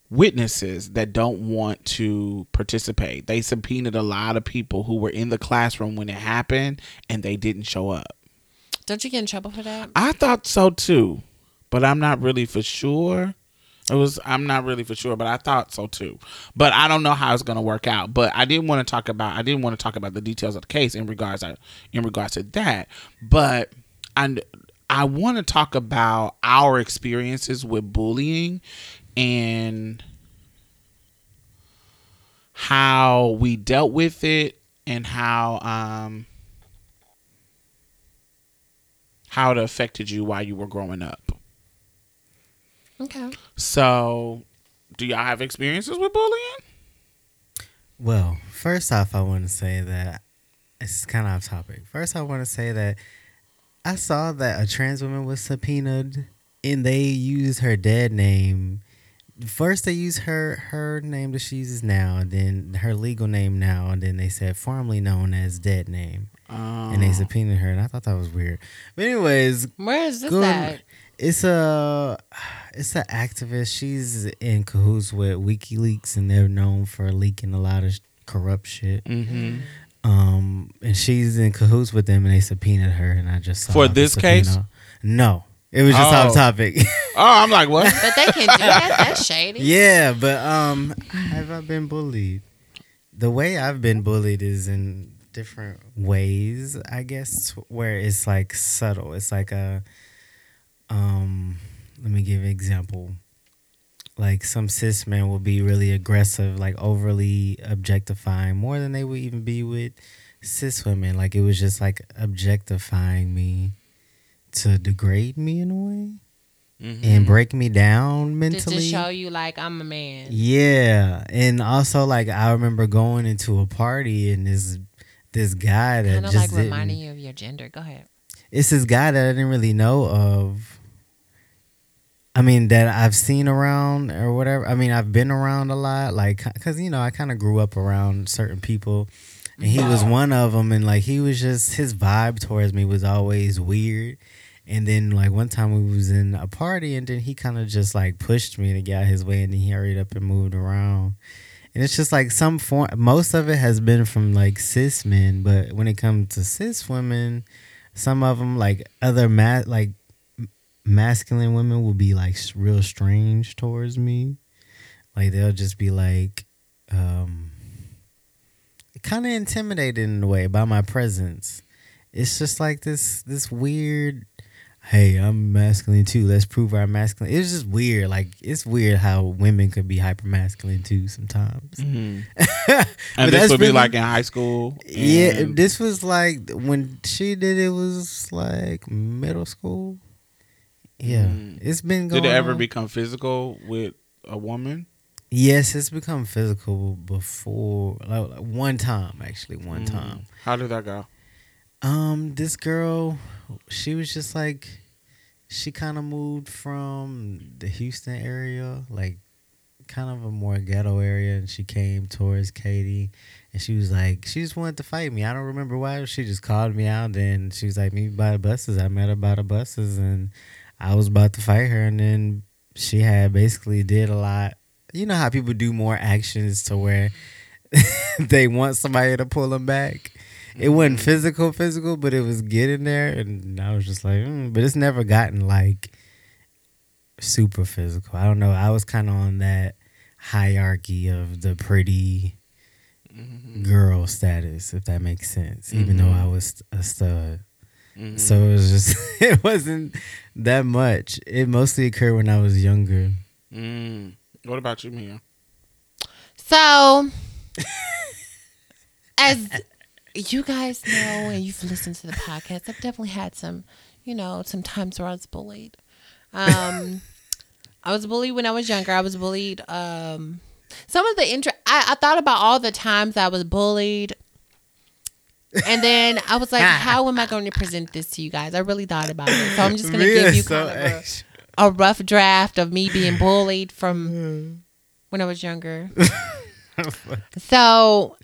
witnesses that don't want to participate. They subpoenaed a lot of people who were in the classroom when it happened and they didn't show up. Don't you get in trouble for that? I thought so too, but I'm not really for sure. It was I'm not really for sure, but I thought so too. But I don't know how it's going to work out. But I didn't want to talk about I didn't want to talk about the details of the case in regards to, in regards to that. But I I want to talk about our experiences with bullying and how we dealt with it and how um how it affected you while you were growing up. Okay. So, do y'all have experiences with bullying? Well, first off, I want to say that it's kind of off topic. First, I want to say that I saw that a trans woman was subpoenaed and they used her dead name first they used her her name that she uses now, and then her legal name now, and then they said formerly known as dead name, oh. and they oh. subpoenaed her, and I thought that was weird. But anyways, where is this going, at? It's a it's an activist. She's in cahoots with WikiLeaks, and they're known for leaking a lot of corrupt shit. Mm-hmm. Um, and she's in cahoots with them, and they subpoenaed her, and I just saw for this case. No, it was just oh. off topic. [laughs] oh, I'm like, what? But they can do that. That's shady. Yeah, but um, have I been bullied? The way I've been bullied is in different ways, I guess, where it's like subtle. It's like a um let me give an example. Like some cis men will be really aggressive, like overly objectifying more than they would even be with cis women. Like it was just like objectifying me to degrade me in a way Mm-hmm. and break me down Just mentally. to show you like I'm a man. Yeah, and also like I remember going into a party and this this guy that Kind of just like didn't, reminding you of your gender. Go ahead. it's this guy that I didn't really know of. I mean that I've seen around or whatever. I mean I've been around a lot, like because you know I kind of grew up around certain people, and he was one of them. And like he was just his vibe towards me was always weird. And then like one time we was in a party, and then he kind of just like pushed me to get out his way, and then he hurried up and moved around. And it's just like some form. Most of it has been from like cis men, but when it comes to cis women, some of them like other ma- like masculine women will be like real strange towards me. Like they'll just be like, um, kind of intimidated in a way by my presence. It's just like this this weird. Hey, I'm masculine too. Let's prove our masculine. It's just weird. Like it's weird how women could be hyper masculine too sometimes. Mm-hmm. [laughs] And this would be like in high school. Yeah, this was like when she did it was like middle school. Yeah, Mm. it's been going. Did it ever on. become physical with a woman? Yes, it's become physical before. Like, like one time, actually, one Mm. time. How did that go? Um, this girl, she was just like, she kind of moved from the Houston area, like kind of a more ghetto area, and she came towards Katy, and she was like, she just wanted to fight me. I don't remember why. She just called me out, and she was like, meet me by the buses. I met her by the buses, and I was about to fight her, and then she had basically did a lot. You know how people do more actions to where [laughs] they want somebody to pull them back. It wasn't mm-hmm. physical, physical, but it was getting there, and I was just like, mm, but it's never gotten like super physical. I don't know. I was kind of on that hierarchy of the pretty mm-hmm. girl status, if that makes sense. Even though mm-hmm. I was a stud, Mhm. so it was just [laughs] it wasn't that much. It mostly occurred when I was younger. Mm. What about you, Mia? So, as you guys know, and you've listened to the podcast, I've definitely had some, you know, some times where I was bullied. Um, I was bullied when I was younger. I was bullied. Um, some of the inter- I, I thought about all the times I was bullied. And then I was like, [laughs] how am I going to present this to you guys? I really thought about it. So I'm just going to give you kind of a, a rough draft of me being bullied from when I was younger. [laughs] so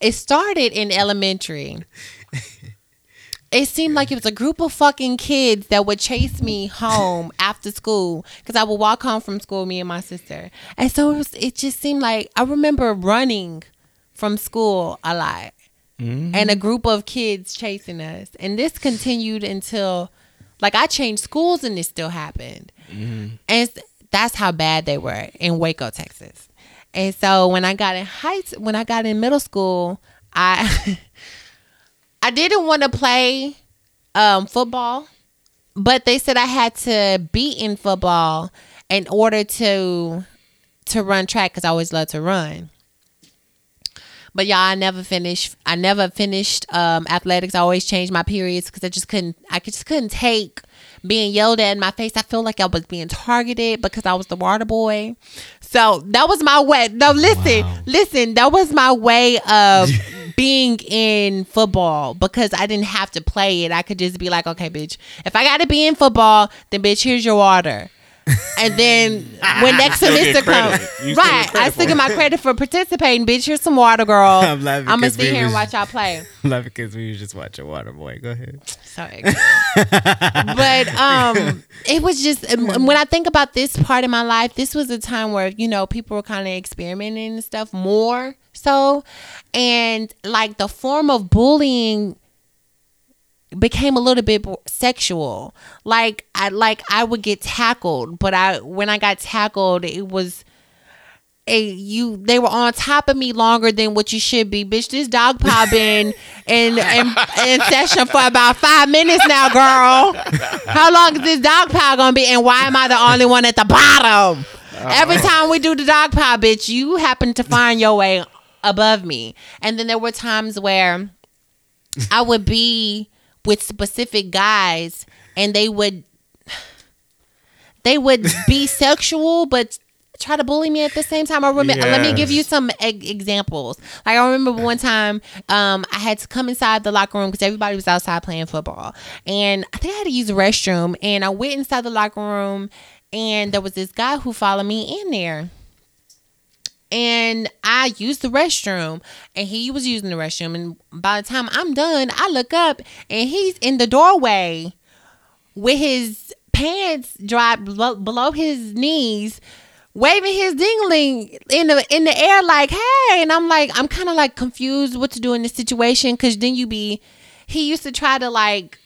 it started in elementary. It seemed like it was a group of fucking kids that would chase me home [laughs] after school because I would walk home from school, me and my sister. And so it, was, it just seemed like I remember running from school a lot and a group of kids chasing us. And this continued until, like, I changed schools and this still happened. And that's how bad they were in Waco, Texas. And so when I got in heights, when I got in middle school, I [laughs] I didn't want to play um, football, but they said I had to be in football in order to to run track because I always loved to run. But y'all, I never finished. I never finished um, athletics. I always changed my periods because I just couldn't. I just couldn't take being yelled at in my face. I feel like I was being targeted because I was the water boy. So that was my way. No, listen, Wow. listen. That was my way of [laughs] being in football because I didn't have to play it. I could just be like, okay, bitch. If I got to be in football, then bitch, here's your water. And then when next semester comes, right? I still get my credit for participating. Bitch, here's some water, [laughs] girl. I'm laughing I'm gonna sit we here and watch y'all play. Love it because we was just watching Waterboy. Go ahead. Sorry. but um [laughs] it was just um, when I think about this part of my life, this was a time where, you know, people were kind of experimenting and stuff more so and like the form of bullying became a little bit sexual. Like I like I would get tackled, but I when I got tackled, it was a, you they were on top of me longer than what you should be, bitch. This dog paw been in, in in session for about five minutes now, girl. How long is this dog paw gonna be? And why am I the only one at the bottom? Oh. Every time we do the dog paw, bitch, you happen to find your way above me. And then there were times where I would be with specific guys and they would they would be [laughs] sexual but try to bully me at the same time. I remember. Let me give you some e- examples. Like I remember one time, um, I had to come inside the locker room because everybody was outside playing football, and I think I had to use the restroom. And I went inside the locker room, and there was this guy who followed me in there. And I used the restroom, and he was using the restroom. And by the time I'm done, I look up, and he's in the doorway with his pants dropped below, his knees, waving his dingling in the in the air like, "Hey!" And I'm like, I'm kind of like confused what to do in this situation because then you be, he used to try to like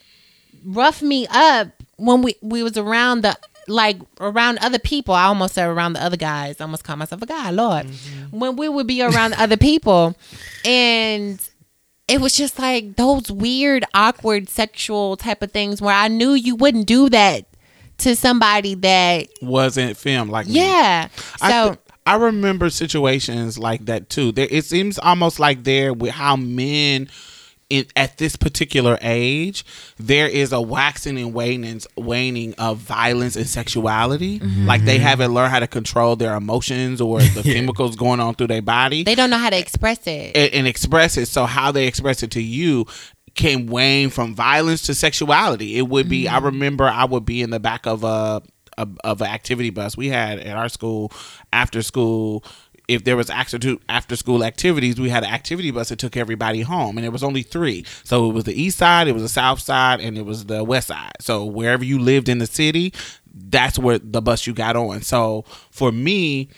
rough me up when we we was around the like around other people. I almost said around the other guys. I almost call myself a guy. Lord, mm-hmm. when we would be around other people, and it was just like those weird, awkward, sexual type of things where I knew you wouldn't do that to somebody that, Wasn't film like me. yeah. I, So th- I remember situations like that too. There, it seems almost like there with how men. In, at this particular age, there is a waxing and waning, waning of violence and sexuality. Mm-hmm. Like they mm-hmm. haven't learned how to control their emotions or the [laughs] chemicals going on through their body they don't know how to express it. and, and express it. So how they express it to you can wane from violence to sexuality. It would be. I mm-hmm. remember I would be in the back of a, a of an activity bus we had at our school after school. If there was after school activities, we had an activity bus that took everybody home, and there was only three. So it was the east side, it was the south side, and it was the west side. So wherever you lived in the city, that's where the bus you got on. So for me,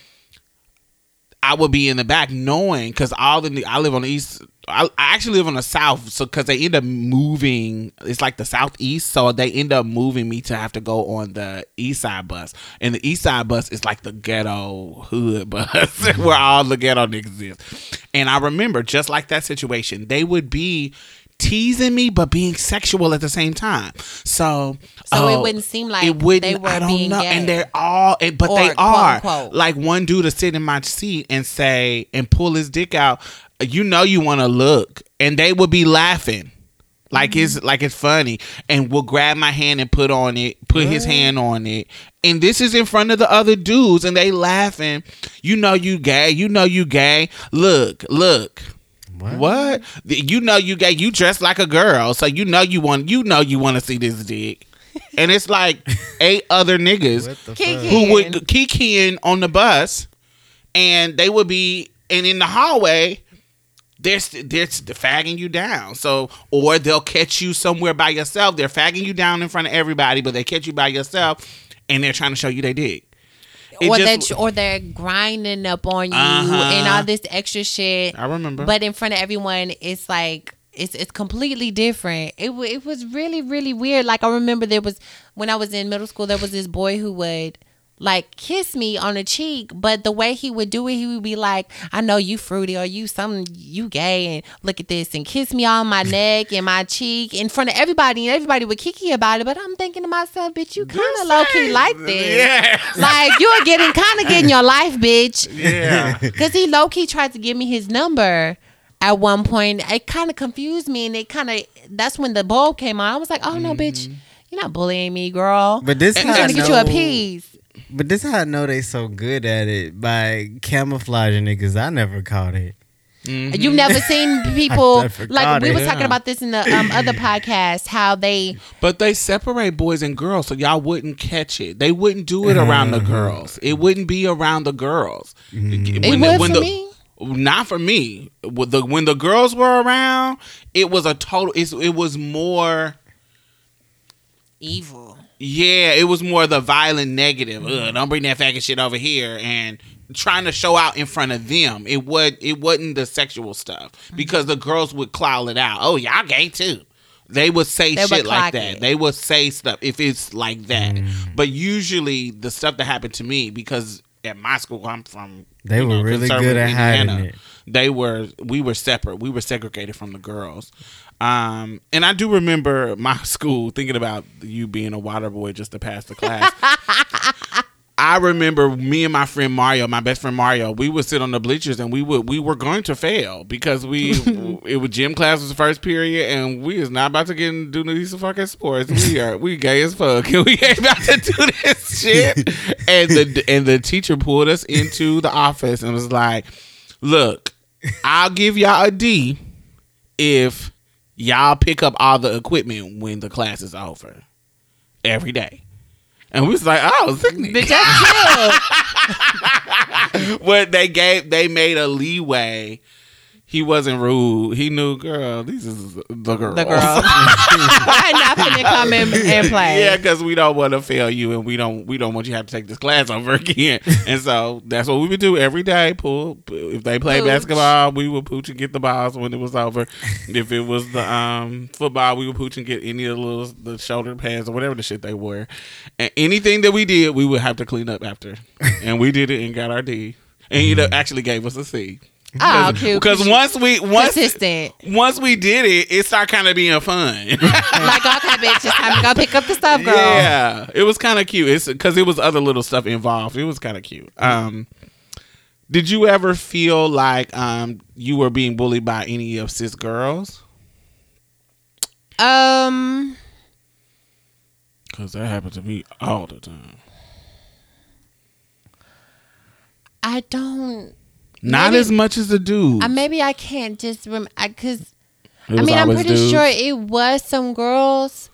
I would be in the back knowing because all the I live on the east. I, I actually live on the south, so because they end up moving, it's like the southeast, so they end up moving me to have to go on the east side bus, and the east side bus is like the ghetto hood [laughs] bus where all the ghetto niggas is. And I remember just like that situation, they would be teasing me but being sexual at the same time. So So it oh, wouldn't seem like it wouldn't. they were I don't being know, gay. and they're all, but Or they quote, are unquote. like one dude to sit in my seat and say and pull his dick out. You know you want to look, and they would be laughing. Like Mm-hmm. it's like it's funny, and will grab my hand and put on it, put his hand on it, and this is in front of the other dudes, and they laughing. You know you gay. You know you gay. Look, look. What? You know you gay. You dress like a girl, so you know you want. You know you want to see this dick, [laughs] and it's like eight other niggas What the Kiki. fuck? who would kikiing on the bus, and they would be and in the hallway. They're they're fagging you down. So or they'll catch you somewhere by yourself. They're fagging you down in front of everybody, but they catch you by yourself, and they're trying to show you they dick. It or just- that or they're grinding up on you Uh-huh. and all this extra shit. I remember. But in front of everyone, it's like it's it's completely different. It it was really really weird. Like I remember there was when I was in middle school, there was this boy who would like kiss me on the cheek, but the way he would do it, he would be like, "I know you fruity or you some you gay and look at this and kiss me on my neck and my cheek in front of everybody, and everybody would kiki about it." But I'm thinking to myself, "Bitch, you kind of low key like this." Yeah. like you're getting kind of [laughs] getting your life, bitch. Yeah. [laughs] Because he low key tried to give me his number at one point. It kind of confused me, and it kind of that's when the bulb came on. I was like, oh no, bitch, mm-hmm. you're not bullying me, girl. But this I'm trying to get you a piece. But this how I know they so good at it by camouflaging it because I never caught it. Mm-hmm. You've never seen [laughs] people like we it. were talking about this in the um, other podcast. How they But they separate boys and girls, so y'all wouldn't catch it. They wouldn't do it around the uh-huh. girls. It wouldn't be around the girls. Mm-hmm. When it the- would when for the- me. Not for me. With the when the girls were around, it was a total. It's, it was more. Evil. Yeah, it was more the violent negative. Ugh, mm-hmm. don't bring that faggot shit over here and trying to show out in front of them. It would it wasn't the sexual stuff mm-hmm. because the girls would cloud it out. Oh, y'all gay too. They would say They would shit like clock that. it. They would say stuff if it's like that. Mm-hmm. But usually the stuff that happened to me because at my school. I'm from. They you were really conservative good at hiding it. They were. We were separate. We were segregated from the girls. Um, and I do remember my [laughs] school thinking about you being a water boy just to pass the class. I remember me and my friend Mario, my best friend Mario, we would sit on the bleachers and we would we were going to fail because we [laughs] it was gym class was the first period and we is not about to get into these fucking sports. We are we gay as fuck and we [laughs] ain't about to do this shit. And the and the teacher pulled us into the office and was like, "Look, I'll give y'all a D if y'all pick up all the equipment when the class is over every day." And we was like, "Oh, sickening." Bitch, that's what [laughs] they gave they made a leeway. He wasn't rude. He knew, girl. These is the girls. The girl. [laughs] Why not finna come in and play? yeah, because we don't want to fail you, and we don't we don't want you to have to take this class over [laughs] again. and so that's what we would do every day. Pull if they play Pooch. basketball, we would pooch and get the balls when it was over. if it was the um football, we would pooch and get any of the little the shoulder pads or whatever the shit they were. And anything that we did, we would have to clean up after. and we did it and got our D. And he actually gave us a C. Oh, cute. Because once we once consistent. once we did it, it started kind of being fun. [laughs] like, okay, bitch, it's time to go pick up the stuff, girl. Yeah, it was kind of cute. It's because it was other little stuff involved. It was kind of cute. Um, did you ever feel like um you were being bullied by any of cis girls? Um, Because that happened to me all the time. I don't. Not Maybe- as much as the dude. I maybe I can't just rem. I because It I mean I'm pretty dudes. sure it was some girls,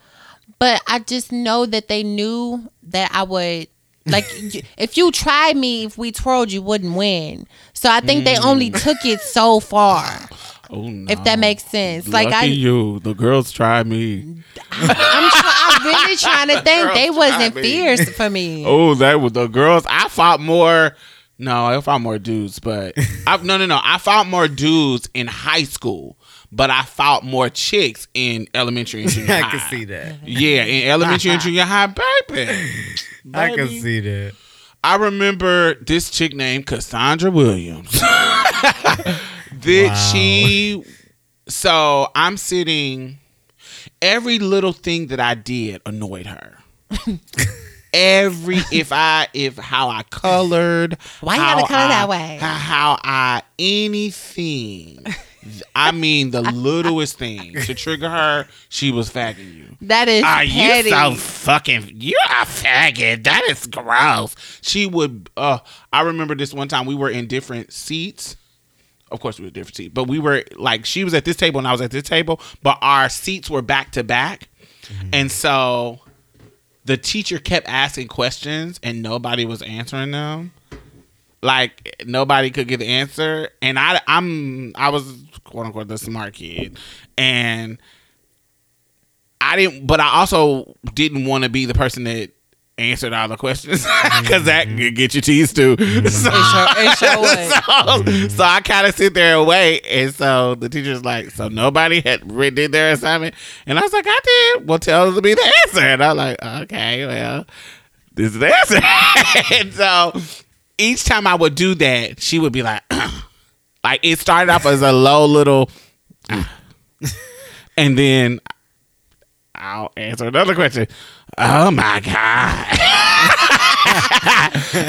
but I just know that they knew that I would. Like [laughs] if you tried me, if we twirled, you wouldn't win. So I think they only Mm. took it so far. Oh, no. If that makes sense. Like I, you. The girls tried me. I'm, try, I'm [laughs] really trying to think. They wasn't tried me. fierce for me. Oh, that was the girls. I fought more. No, I fought more dudes, but I, no, no, no. I fought more dudes in high school, but I found more chicks in elementary and [laughs] junior high. I can see that. Yeah, in elementary and junior high, baby. [laughs] I can see that. I remember this chick named Cassandra Williams. [laughs] that Wow. she. So I'm sitting. Every little thing that I did annoyed her. Every if I if how I colored, Why you how gotta color I- that way? How, how I anything. I mean the littlest thing to trigger her, she was fagging you. That is Are you so fucking? You're a faggot. That is gross. She would. Uh, I remember this one time we were in different seats. Of course, we were different seats, but we were like she was at this table and I was at this table, but our seats were back to back, and so the teacher kept asking questions and nobody was answering them. Like nobody could get the answer, and I, I'm, I was quote unquote the smart kid, and I didn't, but I also didn't want to be the person that answered all the questions [laughs] because that mm-hmm. could get you teased too. Mm-hmm. [laughs] So, It sure, it sure [laughs] so, so I kind of sit there and wait, and so the teacher's like, "So nobody had re- did their assignment," and I was like, "I did." Well, tell us to be the answer, and I'm like, "Okay, well, this is the answer." and so each time I would do that, she would be like, [clears throat] like it started off as a low little, ah. and then I'll answer another question. Oh my god.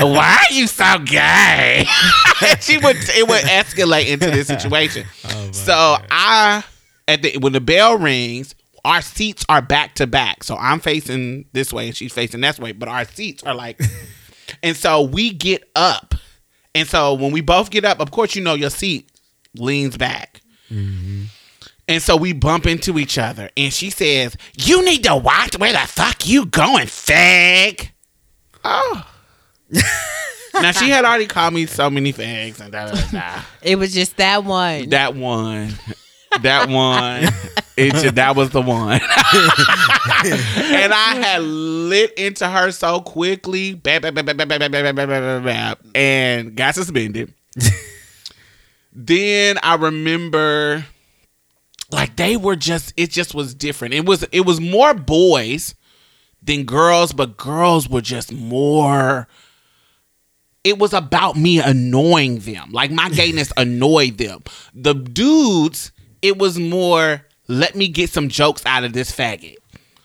[laughs] Why are you so gay? [laughs] she would it would escalate into this situation. [laughs] Oh so I at the when the bell rings, our seats are back to back. So I'm facing this way and she's facing that way, but our seats are like and so we get up. And so when we both get up, of course you know your seat leans back. Mm-hmm. And so we bump into each other, and she says, "You need to watch where the fuck you going, fag." Oh. now she had already called me so many fags and da da da. da. It was just that one. That one, that one, it ju- that was the one. and I had lit into her so quickly, and got suspended. then I remember like they were just it just was different. It was it was more boys than girls, but girls were just more it was about me annoying them. Like my gayness [laughs] annoyed them. The dudes, it was more let me get some jokes out of this faggot.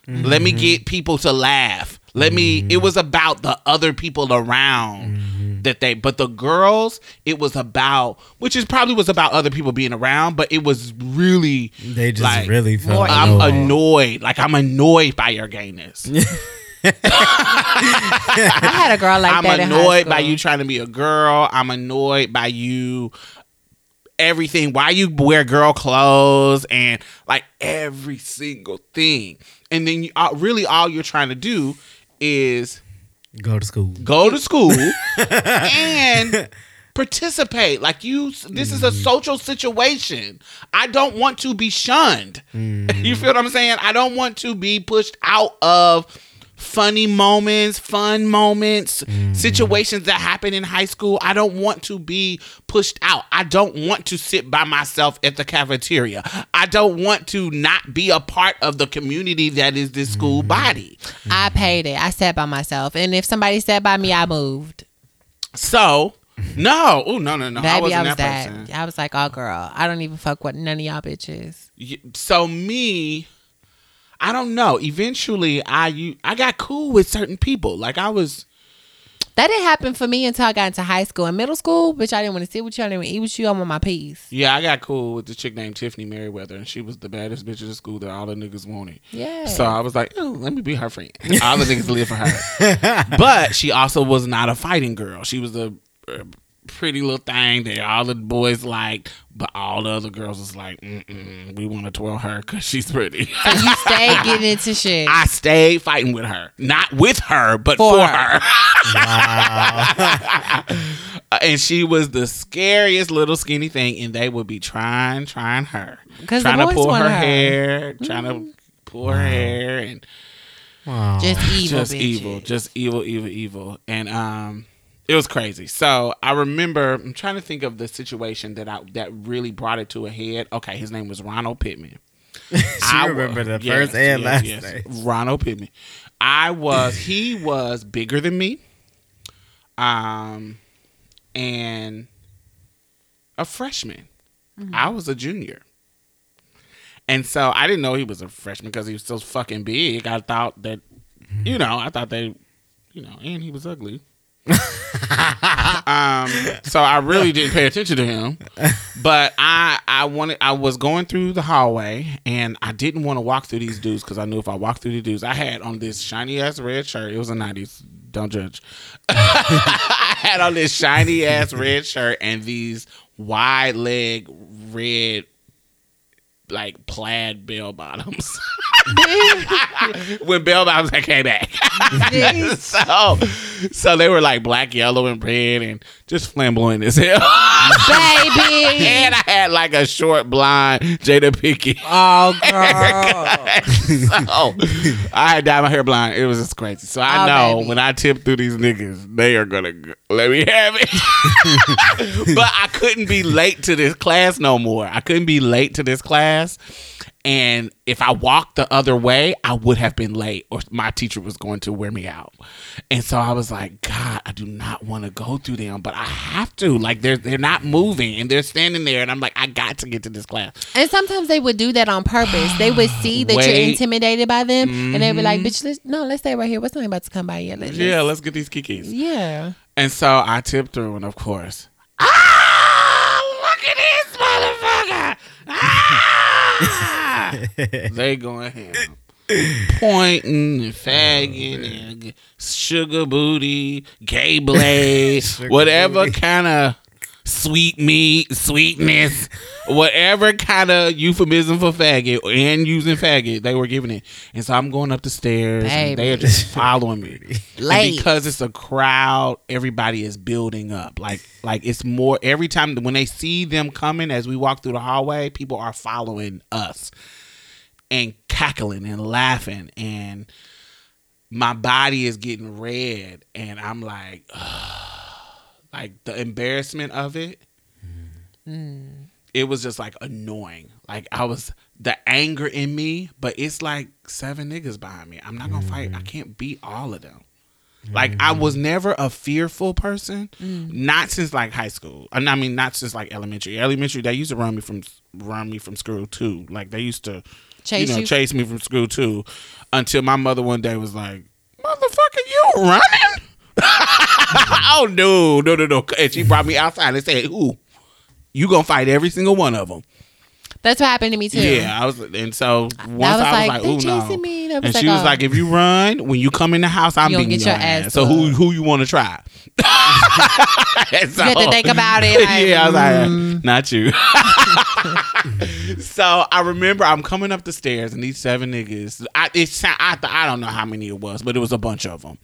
Mm-hmm. Let me get people to laugh. Let mm-hmm. me it was about the other people around mm-hmm. That they but the girls, it was about which is probably was about other people being around, but it was really they just like, really felt I'm annoyed. Like I'm annoyed by your gayness. [laughs] I had a girl like I'm that. I'm annoyed by you trying to be a girl. I'm annoyed by you everything. Why you wear girl clothes and like every single thing. And then you, uh, really all you're trying to do is go to school. Go to school [laughs] and [laughs] participate. Like you this is a mm-hmm. social situation. I don't want to be shunned. Mm. [laughs] You feel what I'm saying? I don't want to be pushed out of funny moments, fun moments, mm-hmm. situations that happen in high school. I don't want to be pushed out. I don't want to sit by myself at the cafeteria. I don't want to not be a part of the community that is this school mm-hmm. body. I paid it. I sat by myself. And if somebody sat by me, I moved. So, no, oh no, no, no. Baby, I wasn't I was that, that person. I was like, oh girl, I don't even fuck with none of y'all bitches. So me, I don't know. Eventually, I you I got cool with certain people. Like I was. That didn't happen for me until I got into high school and middle school, bitch. I didn't want to sit with you. I didn't want to eat with you. I want my piece. Yeah, I got cool with the chick named Tiffany Merriweather, and she was the baddest bitch in the school that all the niggas wanted. Yeah. So I was like, oh, let me be her friend. All the niggas live for her. [laughs] but she also was not a fighting girl. She was a pretty little thing that all the boys like, but all the other girls was like, we want to twirl her because she's pretty. [laughs] So you stayed [laughs] getting into shit. I stayed fighting with her, not with her, but for, for her. [laughs] Wow. and she was the scariest little skinny thing, and they would be trying, trying her, trying to pull her, her, hair, mm-hmm. trying to pull her hair, and wow. just evil, just bitches. evil, just evil, evil, evil, and um it was crazy. So I remember I'm trying to think of the situation that I that really brought it to a head. Okay, his name was Ronald Pittman. [laughs] I remember the yes, first and yes, last yes. name. Ronald Pittman. I was he was bigger than me. Um and a freshman. Mm-hmm. I was a junior. And so I didn't know he was a freshman because he was so fucking big. I thought that, you know, I thought they, you know, and he was ugly. [laughs] um, so I really didn't pay attention to him. But I I wanted I was going through the hallway and I didn't want to walk through these dudes because I knew if I walked through the dudes, I had on this shiny ass red shirt. It was a nineties. Don't judge. [laughs] I had on this shiny ass red shirt and these wide leg red like plaid bell bottoms. [laughs] [laughs] when bell bottoms came back. [laughs] so so they were like black, yellow, and red and just flamboyant as hell. Baby. and I had like a short blonde Jada Pinkett. Oh girl. so I had dyed my hair blonde. It was just crazy. So I oh, know baby. when I tip through these niggas, they are gonna let me have it. but I couldn't be late to this class no more. I couldn't be late to this class and if I walked the other way, I would have been late or my teacher was going to wear me out. And so I was like, God, I do not want to go through them, but I have to. Like they're they're not moving and they're standing there and I'm like, I got to get to this class. And sometimes they would do that on purpose. They would [gasps] see that Wait. you're intimidated by them mm-hmm. and they'd be like, mm-hmm. bitch, let's, no, let's stay right here. What's something about to come by yet? Let's, yeah, let's get these kikis. Yeah. And so I tipped through and of course, ah, look at this motherfucker. Ah! [laughs] [laughs] they going ham. Pointing and fagging oh, and sugar booty, gay blade, [laughs] whatever kind of sweet meat, sweetness, whatever kind of euphemism for faggot and using faggot they were giving it. And so I'm going up the stairs and they are just following me. [laughs] because it's a crowd, everybody is building up. Like like it's more every time when they see them coming as we walk through the hallway, people are following us and cackling and laughing and my body is getting red and I'm like ugh. [sighs] like the embarrassment of it mm. it was just like annoying like I was the anger in me but it's like seven niggas behind me I'm not gonna mm. fight I can't beat all of them Like I was never a fearful person, not since like high school. And I mean, not since like elementary. Elementary, they used to run me from run me from school too. Like they used to, Chase you know, you? chase me from school too. Until my mother one day was like, "Motherfucker, you running?" [laughs] oh no, no, no, no! And she brought me outside and said, "Ooh, you gonna fight every single one of them?" That's what happened to me too. Yeah, I was, and so once was I was like, like, "They "Ooh, no," chasing me. They was and like, she was "Oh." like, "If you run, when you come in the house, I'm You gonna beating get your your ass. ass So who who you want [laughs] to try?" And so- You had to think about it. Like, [laughs] yeah, I was like, mm. "Not you." [laughs] so I remember I'm coming up the stairs, and these seven niggas. I it I I don't know how many it was, but it was a bunch of them,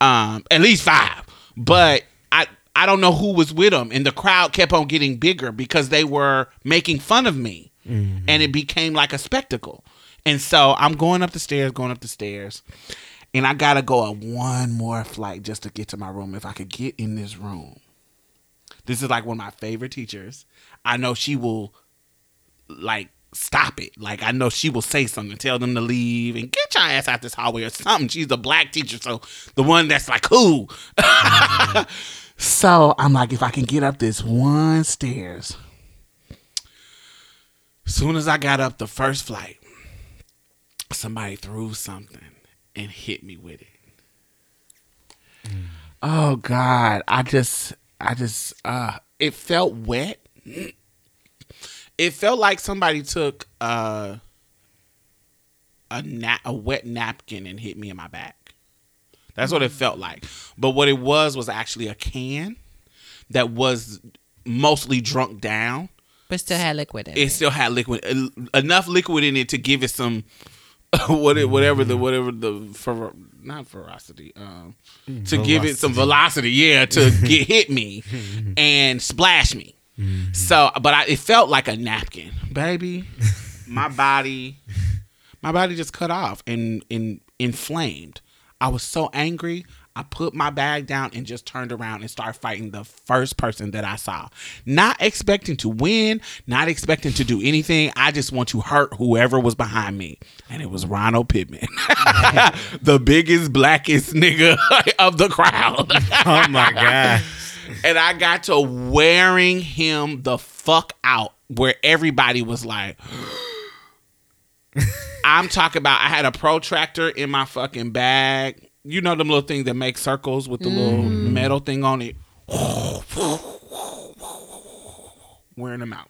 um, at least five. But I I don't know who was with them, and the crowd kept on getting bigger because they were making fun of me, Mm-hmm. and it became like a spectacle. And so I'm going up the stairs, going up the stairs, and I gotta go up one more flight just to get to my room. If I could get in this room, this is like one of my favorite teachers. I know she will like stop it. Like I know she will say something, tell them to leave and get your ass out this hallway or something. She's a black teacher, so the one that's like cool. Mm-hmm. [laughs] so I'm like, if I can get up this one stairs. Soon as I got up the first flight, somebody threw something and hit me with it. Oh God, I just, I just, uh, it felt wet. It felt like somebody took uh, a na- a wet napkin and hit me in my back. That's what it felt like. But what it was was actually a can that was mostly drunk down. But still had liquid in It it. still had liquid enough liquid in it to give it some [laughs] what it, whatever the whatever the fer, not ferocity um to give it some velocity yeah to get hit me [laughs] and splash me. So but I, it felt like a napkin baby. My [laughs] body my body just cut off and, and inflamed. I was so angry i put my bag down and just turned around and started fighting the first person that i saw. Not expecting to win not expecting to do anything. I just want to hurt whoever was behind me. And it was ronald pittman. [laughs] The biggest blackest nigga [laughs] of the crowd. [laughs] Oh my god. and I got to wearing him the fuck out where everybody was like [gasps] I'm talking about I had a protractor in my fucking bag. You know them little things that make circles with the little mm-hmm. metal thing on it. Wearing them out.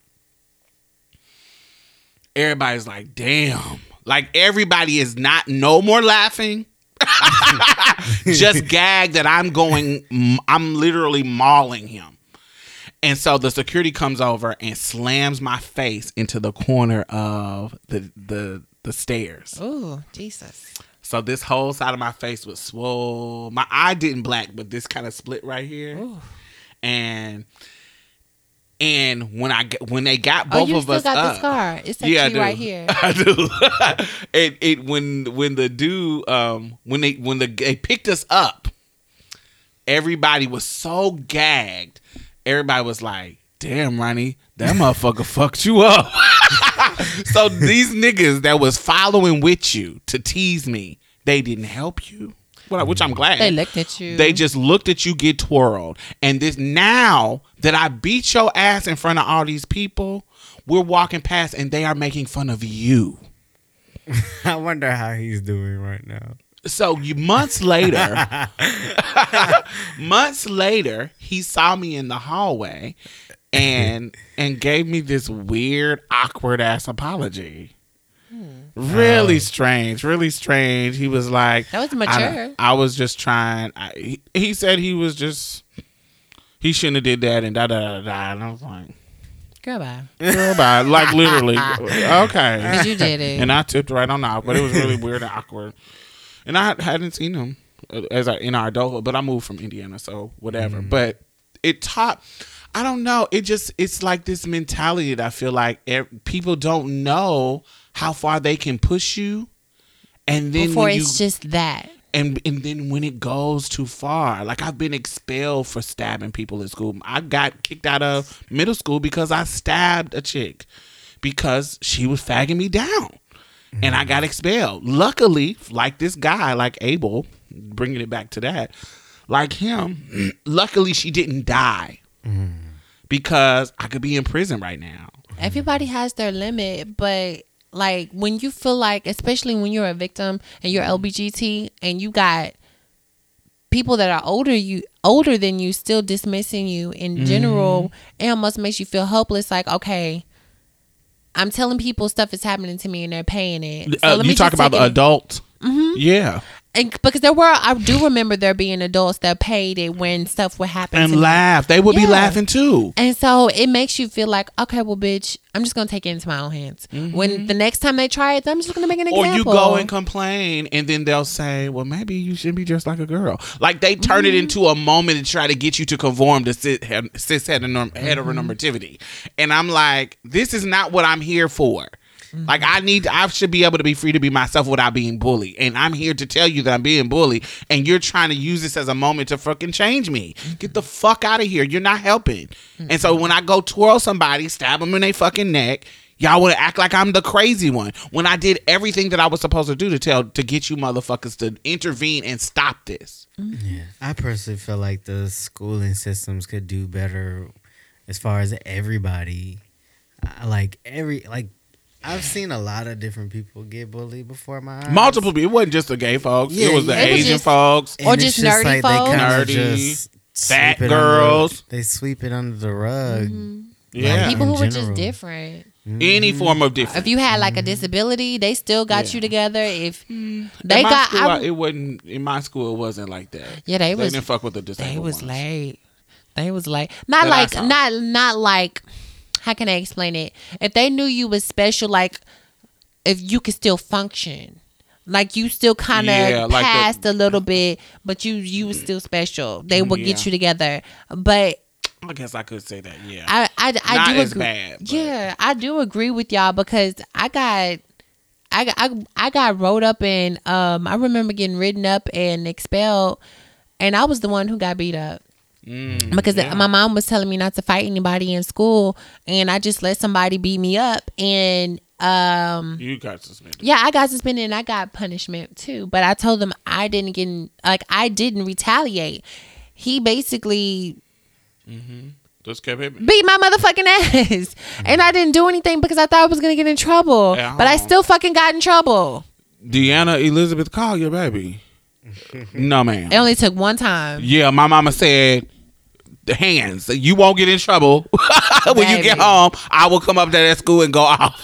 Everybody's like, damn. Like everybody is not no more laughing. [laughs] just gag that I'm going, I'm literally mauling him. And so the security comes over and slams my face into the corner of the the the stairs. Oh, Jesus. So this whole side of my face was swole. My eye didn't black, but this kind of split right here. And and when I when they got both Oh, both you of still us got up, the scar. It's yeah, actually do. right here. [laughs] I do. [laughs] it it when when the dude um when they when the they picked us up, everybody was so gagged. Everybody was like, "Damn, Ronnie, that motherfucker [laughs] fucked you up." [laughs] so these niggas that was following with you to tease me, they didn't help you. Well, which I'm glad. They looked at you. They just looked at you get twirled. And this now that I beat your ass in front of all these people, we're walking past and they are making fun of you. [laughs] I wonder how he's doing right now. So you months later, [laughs] months later, he saw me in the hallway and and gave me this weird, awkward ass apology. Really strange, really strange. He was like, That was I, mature. I was just trying. I, he, he said he was just he shouldn't have did that and da da da da. And I was like, Goodbye. goodbye. Like literally, [laughs] okay. You did it. And I tipped right on out, but it was really [laughs] weird and awkward. And I hadn't seen him uh, as I, in our adulthood, but I moved from Indiana, so whatever. But it taught. I don't know. It just it's like this mentality that I feel like ev- people don't know how far they can push you, and then Before when it's you, just that. and and then when it goes too far, like I've been expelled for stabbing people in school. I got kicked out of middle school because I stabbed a chick because she was fagging me down, and I got mm-hmm. expelled. Luckily, like this guy, like Abel, bringing it back to that, like him, [clears throat] luckily she didn't die mm-hmm. Because I could be in prison right now. Everybody has their limit, but like when you feel like, especially when you're a victim and you're LBGT and you got people that are older you older than you still dismissing you in general, it almost makes you feel hopeless. Like, okay, I'm telling people stuff is happening to me and they're paying it. So Uh, let me you talk about the it- adults. Yeah. And because there were, I do remember there being adults that paid it when stuff would happen And laugh. They would be laughing too. And so it makes you feel like, okay, well, bitch, I'm just gonna take it into my own hands. When the next time they try it, I'm just gonna make an Mm-hmm. Or you go and complain, and then they'll say, "Well, maybe you shouldn't be just like a girl." Like they turn it Mm-hmm. into a moment to try to get you to conform to cis heteronorm- heteronormativity, and I'm like, "This is not what I'm here for." Like I need, I should be able to be free to be myself without being bullied, and I'm here to tell you that I'm being bullied, and you're trying to use this as a moment to fucking change me. Get the fuck out of here! You're not helping. And so when I go twirl somebody, stab them in their fucking neck, Y'all want to act like I'm the crazy one when I did everything that I was supposed to do to tell to get you motherfuckers to intervene and stop this. Yeah, I personally feel like the schooling systems could do better as far as everybody. Like every like I've seen a lot of different people get bullied before my eyes. Multiple people. It wasn't just the gay folks. Yeah, it was the yeah. It was Asian just- folks. Or it's just nerdy like folks. They kinda Nerdy, just fat girls. Under, they sweep it under the rug. Mm-hmm. Yeah. people in who were just general. different. Mm-hmm. Any form of difference. If you had like a mm-hmm. disability, they still got Yeah. you together. If mm. they in my got, school, I- I- it wasn't in my school. It wasn't like that. yeah, they They was didn't fuck with the disabled they was ones. late. They was late. Not That like not not like. How can I explain it? If they knew you was special, like if you could still function. Like you still kind of Yeah, like the- passed a little bit, but you you was still special. They would get you together, but I guess I could say that. Yeah. I I, I Not do agree. bad, Yeah, I do agree with y'all because I got. I got, I, I got wrote up and um I remember getting written up and expelled and I was the one who got beat up Mm, because yeah. my mom was telling me not to fight anybody in school and I just let somebody beat me up and um you got suspended. yeah, I got suspended and I got punishment too. But I told them I didn't get in, like I didn't retaliate. He basically Just kept hitting me. beat my motherfucking ass. And I didn't do anything because I thought I was gonna get in trouble. Yeah. But I still fucking got in trouble. Deanna Elizabeth, call your baby. [laughs] no, man. It only took one time. Yeah, my mama said, the hands. You won't get in trouble [laughs] when you get home. I will come up to that school and go off.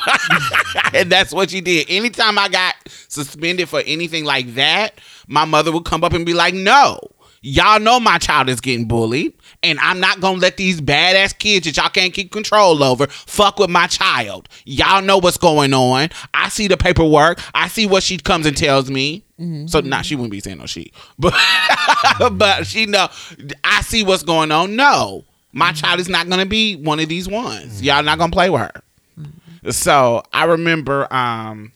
[laughs] and that's what she did. Anytime I got suspended for anything like that, my mother would come up and be like, no. Y'all know my child is getting bullied, and I'm not gonna let these badass kids that y'all can't keep control over fuck with my child. Y'all know what's going on. I see the paperwork. I see what she comes and tells me. Mm-hmm. So not she wouldn't be saying no she, [laughs] but but she know I see what's going on. No, my mm-hmm. child is not gonna be one of these ones. Mm-hmm. Y'all not gonna play with her. So I remember um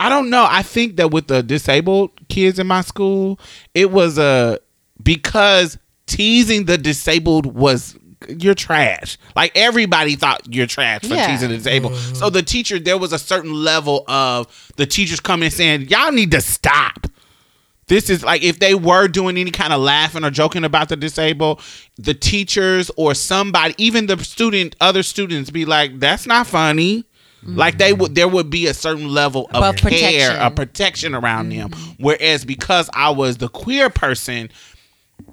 I don't know. I think that with the disabled kids in my school, it was a because teasing the disabled was you're trash. Like everybody thought you're trash for Yeah. teasing the disabled. Mm-hmm. So the teacher, there was a certain level of the teachers coming and saying, "Y'all need to stop." This is like if they were doing any kind of laughing or joking about the disabled, the teachers or somebody, even the student, other students, be like, "That's not funny." Like they would, there would be a certain level of Of care, protection. a protection around them. Mm-hmm. Whereas because I was the queer person,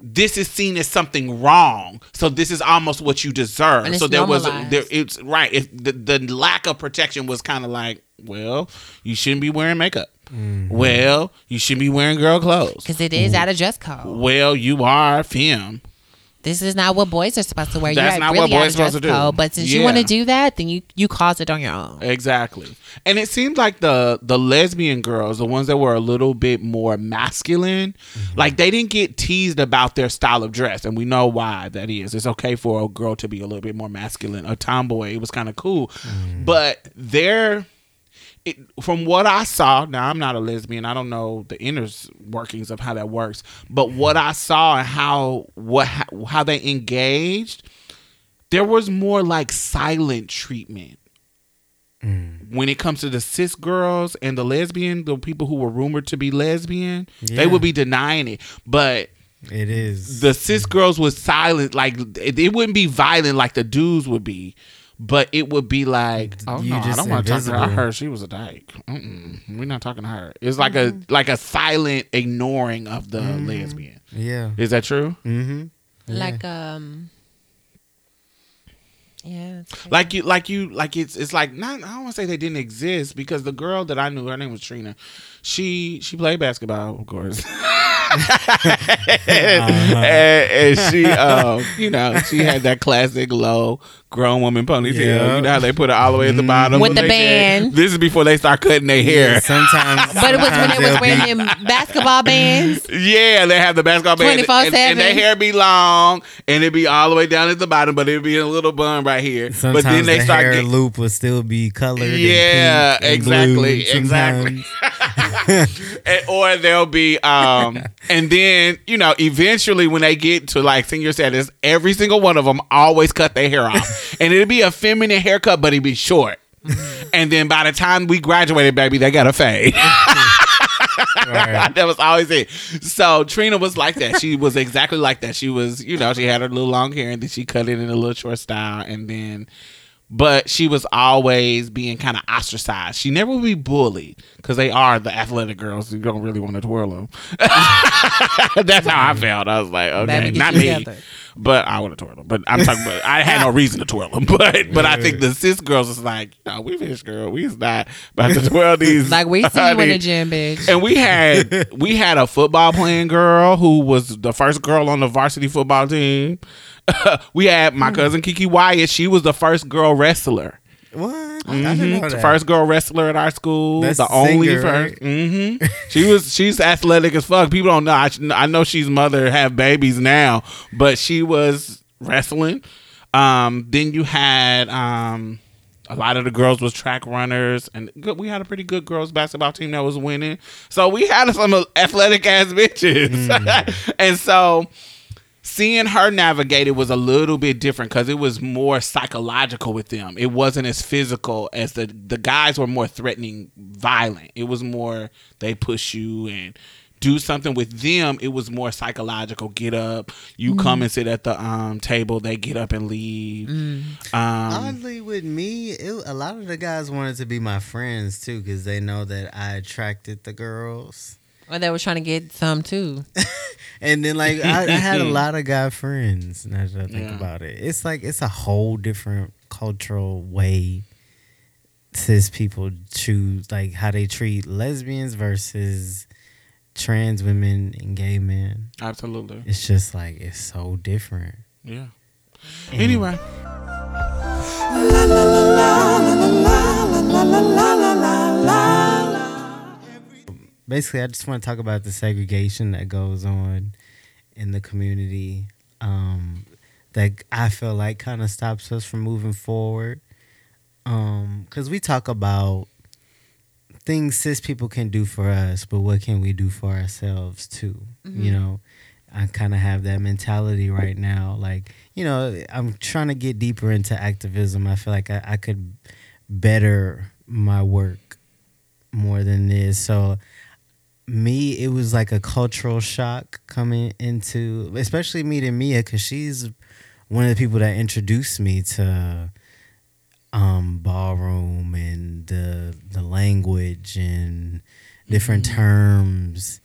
this is seen as something wrong. So this is almost what you deserve. And it's so there was normalized. there it's right. If the, the lack of protection was kind of like, well, you shouldn't be wearing makeup. Mm-hmm. Well, you shouldn't be wearing girl clothes. Because it is out of dress code. Well, you are femme. This is not what boys are supposed to wear. That's You're not really what out boys of dress supposed to do. code. But since you want to do that, then you you cause it on your own. Exactly. And it seemed like the the lesbian girls, the ones that were a little bit more masculine, mm-hmm. like they didn't get teased about their style of dress, and we know why that is. It's okay for a girl to be a little bit more masculine, a tomboy. It was kind of cool, mm. but their it, from what I saw, now I'm not a lesbian. I don't know the inner workings of how that works, but what I saw and how what how, how they engaged, there was more like silent treatment mm. when it comes to the cis girls and the lesbian, the people who were rumored to be lesbian, Yeah. they would be denying it. But It is. the cis girls was silent, like it, it wouldn't be violent like the dudes would be. But it would be like, oh You no, I don't want to talk to her. I heard she was a dyke. Mm-mm, we're not talking to her. It's like a like a silent ignoring of the lesbian. yeah. Is that true? Mm-hmm. Like um. Yeah. it's. Like you, like you, like it's it's like not. I don't want to say they didn't exist because the girl that I knew, her name was Trina. She she played basketball, of course, [laughs] and, and she, um, you know, she had that classic low grown woman ponytail. Yeah. You know how they put it all the way at the bottom With the they did- band. This is before they start cutting their hair. Yeah, sometimes. [laughs] But it was when sometimes they was wearing them basketball bands. Yeah, they have the basketball band, and, 24/7. and their hair be long, and it be all the way down at the bottom, but it be a little bun right here. Sometimes but then they the start hair getting loop will still be colored. in Yeah, pink and exactly, blue exactly. [laughs] [laughs] And- or they'll be um and then you know eventually when they get to like senior status every single one of them always cut their hair off. [laughs] And it'd be a feminine haircut but it'd be short. And then by the time we graduated baby they got a fade. [laughs] Right. that was always it. So trina was like that. She was exactly like that. She was you know she had her little long hair and then she cut it in a little short style. And then but she was always being kind of ostracized. She never would be bullied because they are the athletic girls. You don't really want to twirl them. [laughs] That's how I felt. I was like, okay, not me. together. But I would have twirled them. But I'm talking about, I had no reason to twirl them. [laughs] But but I think the cis girls is like, no, we fish girl. We is not about to twirl these. [laughs] Like we see you in the gym, bitch. And we had [laughs] we had a football playing girl who was the first girl on the varsity football team. we had Hmm. my cousin Kiki Wyatt. She was the first girl wrestler. What? I Mhm. didn't know The that. first girl wrestler at our school. That's the only singer, first. right? hmm [laughs] She was. She's athletic as fuck. People don't know. I, I know she's mother have babies now, but she was wrestling. Um, then you had um, a lot of the girls was track runners, and good, we had a pretty good girls basketball team that was winning. So we had some athletic ass bitches, Mm. [laughs] and so seeing her navigate it was a little bit different because it was more psychological with them. It wasn't as physical as the the guys were more threatening, violent. It was more they push you and do something with them. It was more psychological. Get up, you come and sit at the um table. They get up and leave. Um, Oddly, with me, it, a lot of the guys wanted to be my friends too because they know that I attracted the girls. Or they were trying to get some too. And then, like, I, I had a lot of guy friends. Now that I think Yeah. about it, it's like it's a whole different cultural way cis people choose, like how they treat lesbians versus trans women and gay men. absolutely, It's just like it's so different. yeah. And- Anyway, basically, I just want to talk about the segregation that goes on in the community um, that I feel like kind of stops us from moving forward. Because we talk about things cis people can do for us, but what can we do for ourselves too? You know, I kind of have that mentality right now. Like, you know, I'm trying to get deeper into activism. I feel like I, I could better my work more than this. So, me, it was like a cultural shock coming into, especially meeting Mia, because she's one of the people that introduced me to um, ballroom and the the language and different terms.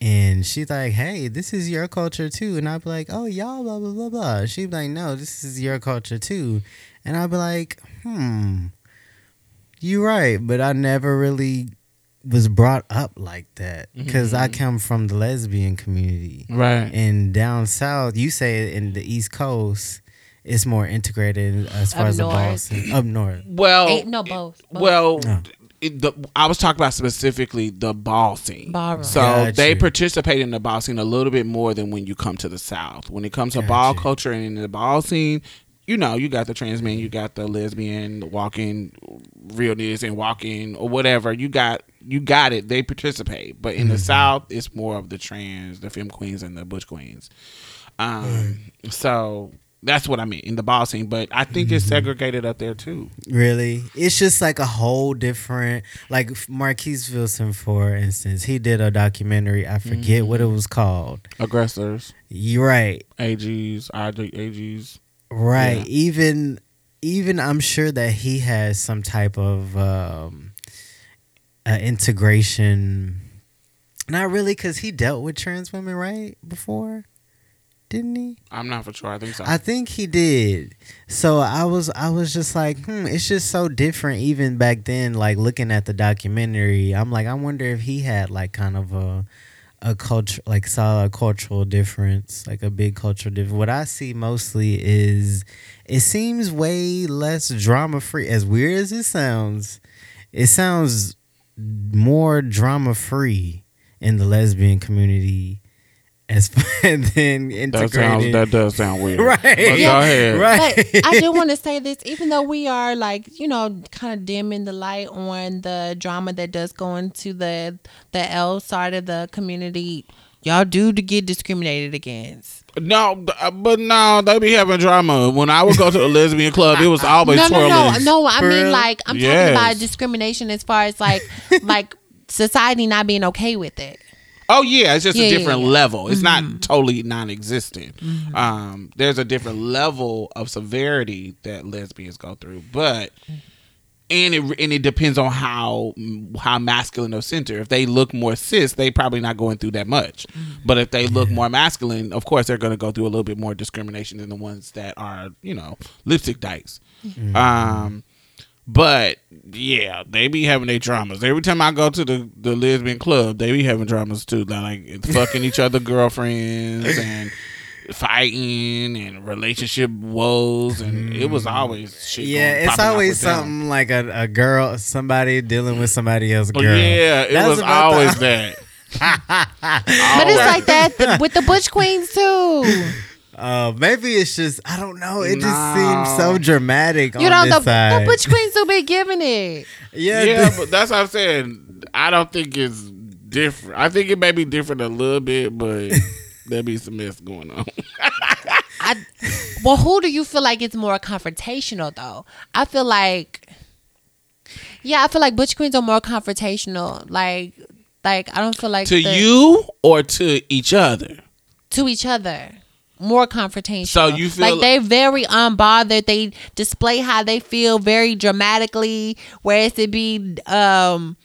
And she's like, "Hey, this is your culture too," and I'd be like, "Oh, y'all, blah blah blah blah." She'd be like, "No, this is your culture too," and I'd be like, "Hmm, you're right," but I never really was brought up like that mm-hmm. because I come from the lesbian community. right. And down south, you say in the East Coast, it's more integrated as far Up as the north. balls. Up north. Well, Ain't no both. both. Well, No. it, the, I was talking about specifically the ball scene. Ballroom. So Got they you. participate in the ball scene a little bit more than when you come to the South. When it comes to ball you. culture and in the ball scene, you know, you got the trans man, you got the lesbian, the walking realness and walking or whatever. You got you got it. They participate, but in the Mm-hmm. South, it's more of the trans, the femme queens, and the butch queens. Um, so That's what I mean in the ball scene, but I think Mm-hmm. it's segregated up there too. Really, it's just like a whole different. Like Marquise Wilson, for instance, he did a documentary. I forget what it was called. Aggressors, You're right, AGs, IG, AGs. right. Yeah. Even, even I'm sure that he has some type of um, uh, integration. Not really, because he dealt with trans women, right? Before, didn't he? I'm not for sure. I think so. I think he did. So I was I was just like, hmm, it's just so different even back then, like looking at the documentary. I'm like, I wonder if he had like kind of a a culture like saw a cultural difference, like a big cultural difference. What I see mostly is it seems way less drama free. As weird as it sounds, it sounds more drama free in the lesbian community as [laughs] than integrated. that sounds that does sound weird. [laughs] Right. But Yeah. Go ahead. Right. But I do [laughs] want to say this, even though we are like, you know, kind of dimming the light on the drama that does go into the the L side of the community, y'all do to get discriminated against. No, uh, but no, they be having drama. When I would go to a lesbian club, it was always no, no, no, twirling. no. I mean, like, I'm Yes. talking about discrimination as far as like, [laughs] like society not being okay with it. Oh yeah, it's just Yeah, a different yeah. Mm-hmm. level. It's not totally non-existent. Um, there's a different level of severity that lesbians go through, but and it and it depends on how how masculine or center. If they look more cis, they probably not going through that much. Mm-hmm. But if they look more masculine, of course they're going to go through a little bit more discrimination than the ones that are you know lipstick dykes. Mm-hmm. Um, but yeah, they be having their dramas. Every time I go to the, the lesbian club, they be having dramas too. Like, like fucking each other [laughs] girlfriends and fighting and relationship woes and it was always shit. Yeah, going- it's always with them. something like a, a girl, somebody dealing with somebody else. Oh, Girl. yeah, it That's was about the- always [laughs] that. [laughs] But it's like that th- with the Butch Queens too. [laughs] Uh, maybe it's just I don't know. It just seems so dramatic You on know, this the, side. the Butch Queens will be giving it. yeah, yeah, the- but that's what I'm saying. I don't think it's different. I think it may be different a little bit, but there be some mess going on. [laughs] I, well, who do you feel like is more confrontational though? I feel like, yeah, I feel like Butch Queens are more confrontational. Like, like I don't feel like to the- you or to each other? to each other. More confrontational. So you feel- like they're very unbothered. They display how they feel very dramatically, whereas it be um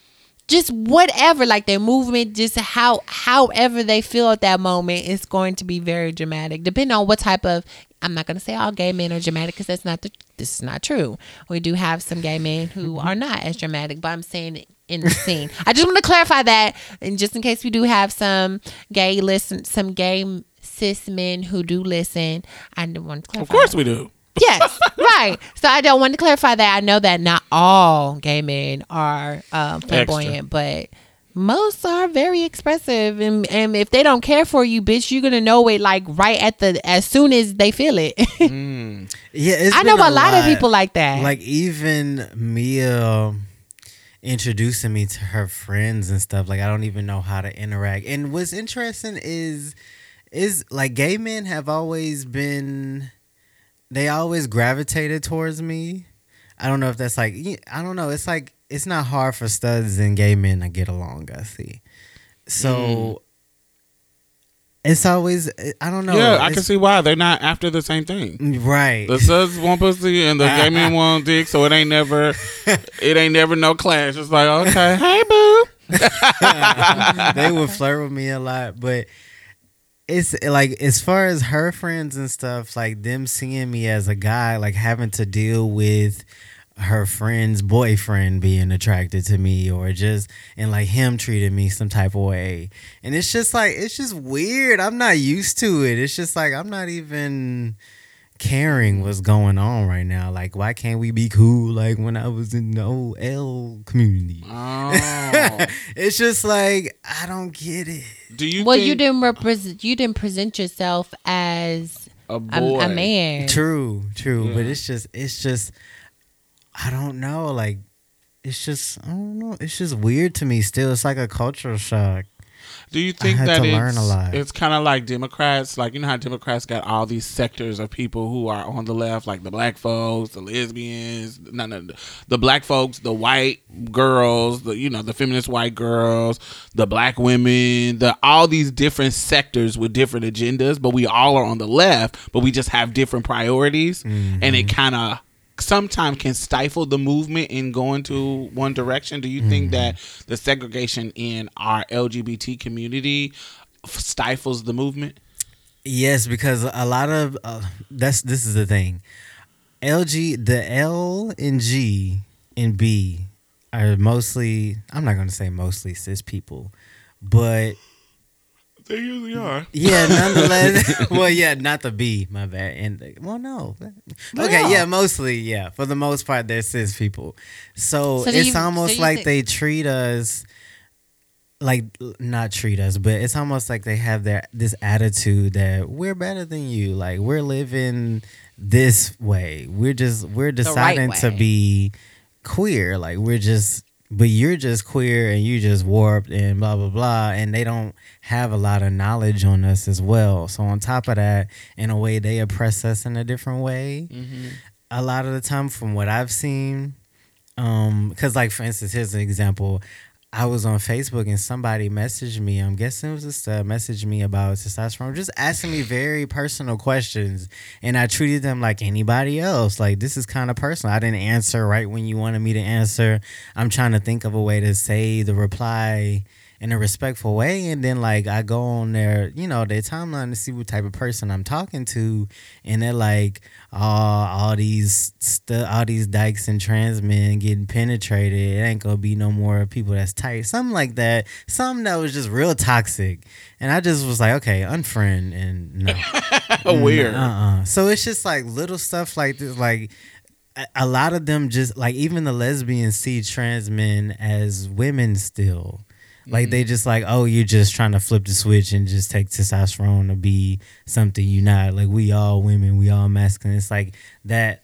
just whatever, like their movement, just how however they feel at that moment is going to be very dramatic, depending on what type of. I'm not going to say all gay men are dramatic because that's not the. This is not true. We do have some gay men who mm-hmm. are not as dramatic, but I'm saying in the scene. I just want to clarify that, and just in case we do have some gay listen, some gay cis men who do listen, I want to clarify. Of course that. we do. Yes, right. So I don't want to clarify that. I know that not all gay men are um, flamboyant, but most are very expressive. And, and if they don't care for you, bitch, you're gonna know it like right at the as soon as they feel it. [laughs] yeah. It's I know been a lot of people like that. Like even Mia introducing me to her friends and stuff. Like I don't even know how to interact. And what's interesting is is like gay men have always been they always gravitated towards me. I don't know if that's like I don't know. It's like it's not hard for studs and gay men to get along. I see. So mm. it's always I don't know. yeah, I can see why they're not after the same thing. Right. The studs want pussy and the gay men want dick, so it ain't never, it ain't never no clash. It's like okay, hey boo. [laughs] they would flirt with me a lot, but it's like as far as her friends and stuff, like them seeing me as a guy, like having to deal with her friend's boyfriend being attracted to me or just and like him treating me some type of way. And it's just like it's just weird. I'm not used to it. It's just like I'm not even caring what's going on right now. Like why can't we be cool like when I was in the old L community? Oh, [laughs] it's just like I don't get it. do you? well, think you didn't represent. You didn't present yourself as a a, boy. a man. True, true, but it's just it's just I don't know, like it's just I don't know, it's just weird to me still. It's like a cultural shock. Do you think that it's, learn a lot. it's kind of like Democrats? Like you know how Democrats got all these sectors of people who are on the left, like the black folks, the lesbians, no, no, the black folks, the white girls, the you know the feminist white girls, the black women, the all these different sectors with different agendas, but we all are on the left, but we just have different priorities, and Mm-hmm. it kind of sometimes can stifle the movement in going to one direction. Do you think Mm-hmm. that the segregation in our LGBT community stifles the movement? Yes, because a lot of uh, that's this is the thing. LG, the L and G and B are mostly. I'm not going to say mostly cis people, but They usually are. yeah, nonetheless. [laughs] well, yeah, not the B. My bad. And well, no. Okay, Yeah. yeah, mostly, yeah. For the most part, they're cis people. So, So it's you- almost you like think- they treat us like not treat us, but it's almost like they have their this attitude that we're better than you. Like we're living this way. We're just we're deciding to be queer. Like we're just but you're just queer and you just warped and blah blah blah and they don't have a lot of knowledge on us as well. So on top of that, in a way they oppress us in a different way. A lot of the time from what I've seen um because like for instance here's an example. I was on facebook and somebody messaged me i'm guessing it was just uh, messaged me about testosterone just asking me very personal questions. And i treated them like anybody else. Like this is kind of personal. I didn't answer right when you wanted me to answer. I'm trying to think of a way to say the reply in a respectful way and then like i go on their you know their timeline to see what type of person i'm talking to and they're like oh all these stu- all these dykes and trans men getting penetrated it ain't gonna be no more people that's tight something like that something that was just real toxic and i just was like okay unfriend and no [laughs] Weird. uh-uh. So it's just like little stuff like this. Like a lot of them just like even the lesbians see trans men as women still. Like they mm-hmm. just like, oh, you're just trying to flip the switch and just take testosterone to be something you're not. Like we all women, we all masculine. It's like that.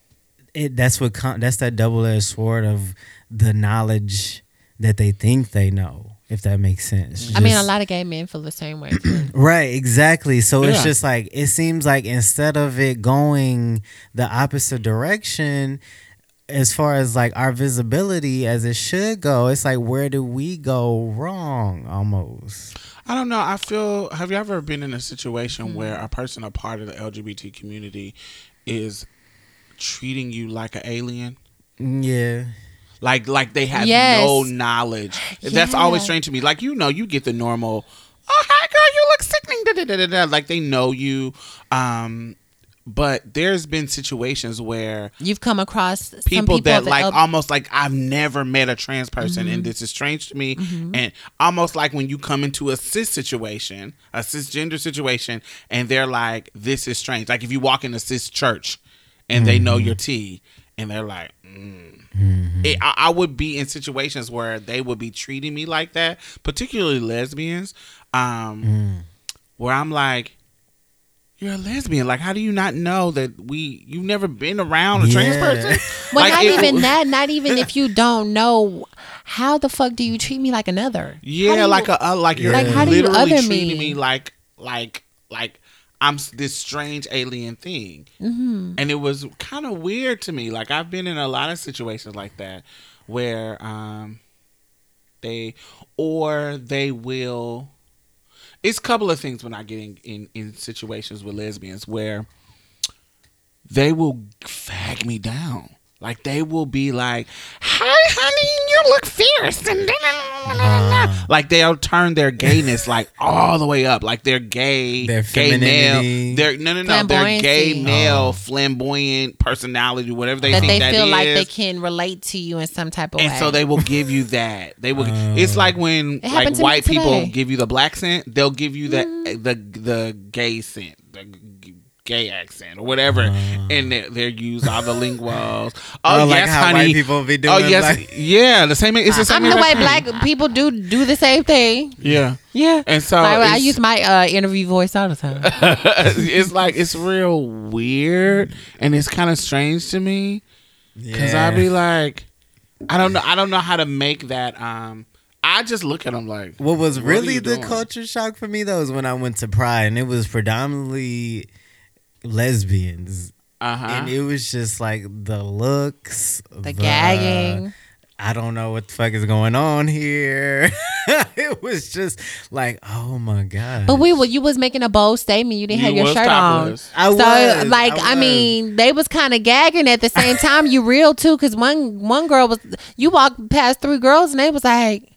It that's what com- that's that double edged sword of the knowledge that they think they know. If that makes sense. Mm-hmm. I mean, a lot of gay men feel the same way. [clears throat] Right, exactly. So it's just like it seems like instead of it going the opposite direction as far as like our visibility as it should go, it's like where do we go wrong almost? I don't know. I feel. Have you ever been in a situation where a person, a part of the LGBT community, is treating you like an alien? Yeah. Like, like they have Yes. no knowledge. That's always strange to me. Like, you know, you get the normal. Oh, hi, girl, you look sickening. Da, da, da, da, da. Like they know you. Um, but there's been situations where You've come across some people, people that the like almost like I've never met a trans person Mm-hmm. and this is strange to me. And almost like when you come into a cis situation a cisgender situation and they're like this is strange. Like if you walk in a cis church and they know your T and they're like mm. It, I, I would be in situations where they would be treating me like that particularly lesbians um where I'm like you're a lesbian. Like, how do you not know that we? You've never been around a trans person. Well, Like, not it- even that. Not even if you don't know. How the fuck do you treat me like another? Yeah, you- like a uh, like you're Like, how do you literally other treating me? me like like like I'm this strange alien thing, Mm-hmm. and it was kind of weird to me. Like I've been in a lot of situations like that where um they or they will. It's a couple of things when I get in, in, in situations with lesbians where they will fag me down. Like they will be like, "Hi, honey, you look fierce," and da- da- da- da- da- da. like they'll turn their gayness like all the way up, like they're gay, Their gay male, femininity. they're no, no, no, they're gay Flamboyancy. male, oh. flamboyant personality, whatever they that think they that feel like they can relate to you in some type of And way. so they will give you that. They will. Oh. it's like when It like white people give you the black scent, they'll give you the mm-hmm. eh, the the gay scent, the g- gay accent or whatever, and they they use all the linguals. [laughs] Oh Or like yes, how honey. white people be doing. Oh yes, like- yeah. The same. It's the same. I'm the way black people do do the same thing. Yeah, Yeah. and so Like, I use my uh, interview voice all the time. [laughs] it's like it's real weird and it's kind of strange to me because Yeah. I'd be like, I don't know, I don't know how to make that. Um, I just look at them like. What was What really you the doing? culture shock for me though is when I went to Pride and it was predominantly lesbians. Uh huh. And it was just like the looks, The gagging. I don't know what the fuck is going on here. [laughs] it was just like, oh my god. But we were you was making a bold statement. You didn't have your shirt topless. I on. So was, like I I, mean, they was kind of gagging at the same time. You real too, because one one girl was you walked past three girls and they was like,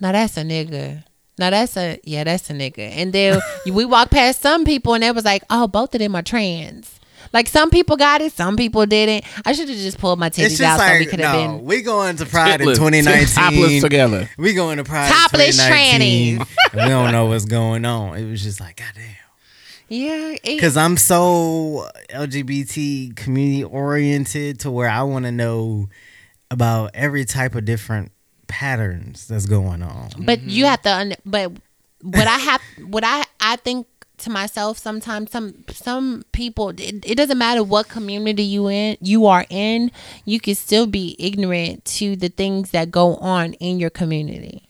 "No, that's a nigga." No, that's a yeah, that's a nigga. And then [laughs] we walked past some people and they was like, "Oh, both of them are trans." Like some people got it, some people didn't. I should have just pulled my it's titties just out so we could have no, been. we going to Pride Tipless. in 2019. Topless [laughs] together. We going to Pride Topless in 2019. trannies. [laughs] we don't know what's going on. It was just like, goddamn. Yeah, Because I'm so LGBT community oriented to where I want to know about every type of different patterns that's going on. But you have to. Un- but what I have, what I I think to myself sometimes some some people it, it doesn't matter what community you in you are in you can still be ignorant to the things that go on in your community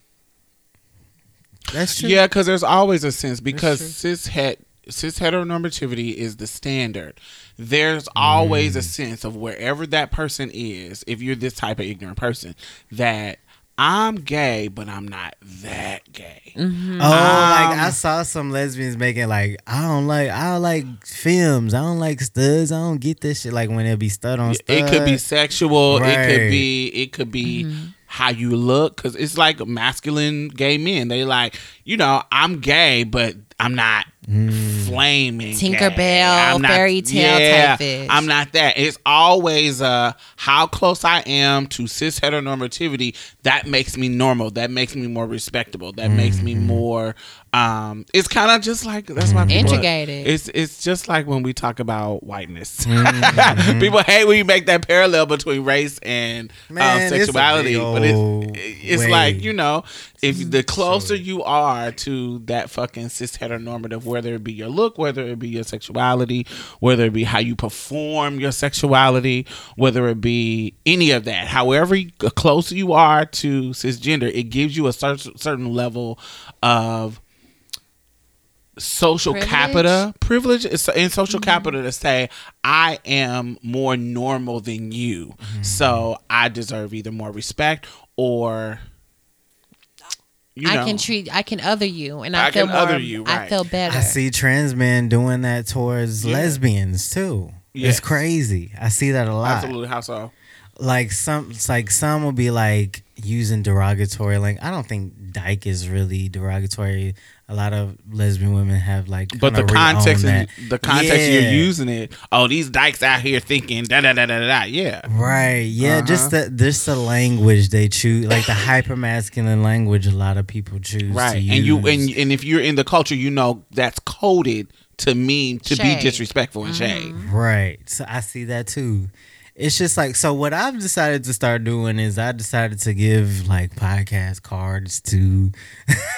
That's true. Yeah, because there's always a sense because cis het cis heteronormativity is the standard. There's always Mm. a sense of wherever that person is, if you're this type of ignorant person, that I'm gay, but I'm not that gay. Oh, Um, like I saw some lesbians making like I don't like I don't like femmes. I don't like studs. I don't get this shit. Like when it be stud on stud. It could be sexual. It could be. It could be how you look. Because it's like masculine gay men. They like you know I'm gay, but I'm not flaming. Tinkerbell, gay. Not- fairy tale yeah, type fish. I'm not that. It's always uh how close I am to cis heteronormativity. That makes me normal. That makes me more respectable. That makes me more. Um, it's kind of just like that's why people, Integrated. It's it's just like when we talk about whiteness. [laughs] people hate when you make that parallel between race and Man, um, sexuality, big but it's it's way. like you know if the closer you are to that fucking cis heteronormative, whether it be your look, whether it be your sexuality, whether it be how you perform your sexuality, whether it be any of that, however you- closer you are to cisgender, it gives you a cer- certain level of social Privilege? capita privilege is in social mm-hmm. capital to say I am more normal than you, mm-hmm. so I deserve either more respect or you know, I can treat I can other you and I, I feel can more other you, I feel better I see trans men doing that towards Yeah. lesbians too. Yes. It's crazy. I see that a lot. absolutely how so. Like some, it's like some will be like using derogatory. Like I don't think dyke is really derogatory. A lot of lesbian women have like, But the context, that. the context Yeah. you're using it. Oh, these dykes out here thinking da da da da da. da. Yeah, Right. Yeah. Just Uh-huh. the just the language they choose, like the hyper masculine language. A lot of people choose. right. To And you use. and and if you're in the culture, you know that's coded to mean to be disrespectful and shade. Right. So I see that too. It's just like so what I've decided to start doing is I decided to give like podcast cards to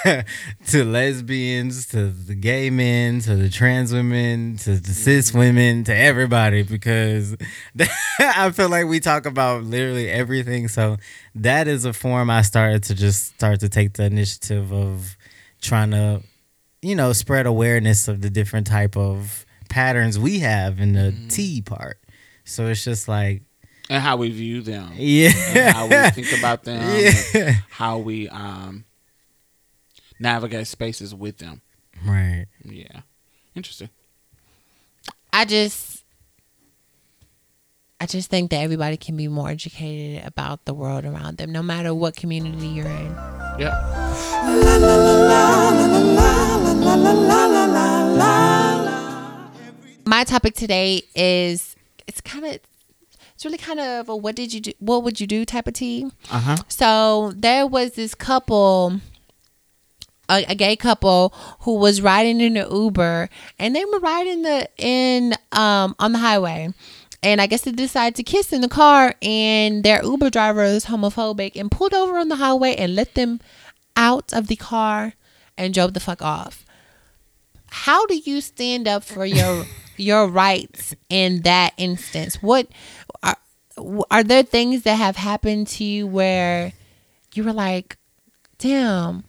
[laughs] to lesbians, to the gay men, to the trans women, to the cis mm-hmm. women, to everybody because [laughs] I feel like we talk about literally everything. So that is a form I started to just start to take the initiative of trying to you know spread awareness of the different type of patterns we have in the mm-hmm. T part. So it's just like And how we view them. And yeah, how we think about [laughs] them. and yeah, how we um navigate spaces with them. right. Yeah. Interesting. I just I just think that everybody can be more educated about the world around them, no matter what community you're in. Yeah. My topic today is it's kind of it's really kind of a what did you do what would you do type of tea. Uh huh. So there was this couple, a, a gay couple who was riding in an Uber, and they were riding the in um on the highway, and I guess they decided to kiss in the car, and their Uber driver is homophobic and pulled over on the highway and let them out of the car and drove the fuck off. How do you stand up for your [laughs] your rights in that instance? What are are there things that have happened to you where you were like, damn,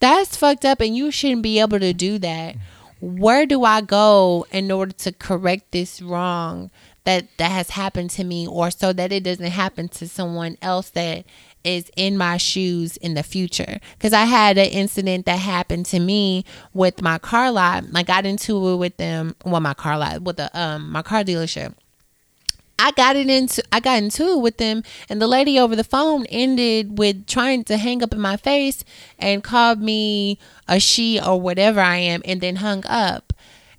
that's fucked up and you shouldn't be able to do that. Where do I go in order to correct this wrong that that has happened to me or so that it doesn't happen to someone else that is in my shoes in the future. Because i had an incident that happened to me with my car lot. I got into it with them well my car lot with the um my car dealership. I got it into I got into it with them and the lady over the phone ended with trying to hang up in my face and called me a she or whatever I am and then hung up.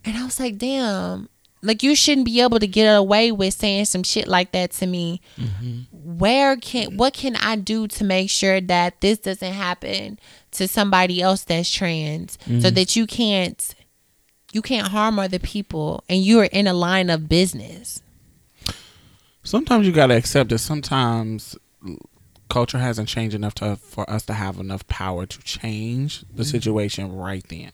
And I was like, damn, like you shouldn't be able to get away with saying some shit like that to me. Mm-hmm. Where can what can I do to make sure that this doesn't happen to somebody else that's trans mm-hmm. so that you can't you can't harm other people and you're in a line of business sometimes you got to accept that sometimes culture hasn't changed enough to for us to have enough power to change the mm-hmm. situation right then.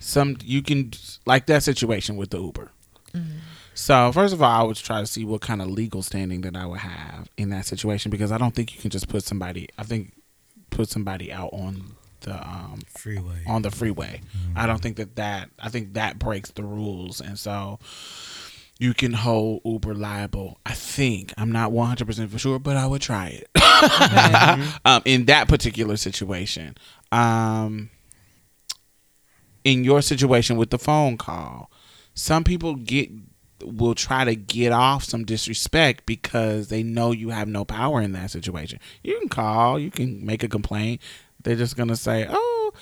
Some you can like that situation with the Uber. Mm-hmm. So first of all, I would try to see what kind of legal standing that I would have in that situation because I don't think you can just put somebody. I think put somebody out on the um, freeway on the freeway. Mm-hmm. I don't think that that I think that breaks the rules, and so you can hold Uber liable. I think I'm not 100 percent for sure, but I would try it mm-hmm. [laughs] um, in that particular situation. Um, in your situation with the phone call, some people get will try to get off some disrespect because they know you have no power in that situation. You can call, you can make a complaint. They're just gonna say, "Oh,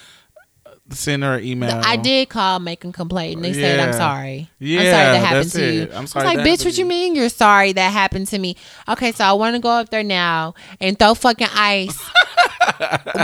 send her an email. I did call, make a complaint, and they yeah. said, "I'm sorry. Yeah, I'm sorry that happened to it. you." I'm sorry. I was like, "Bitch, what you mean? You're sorry that happened to me?" Okay, so I want to go up there now and throw fucking ice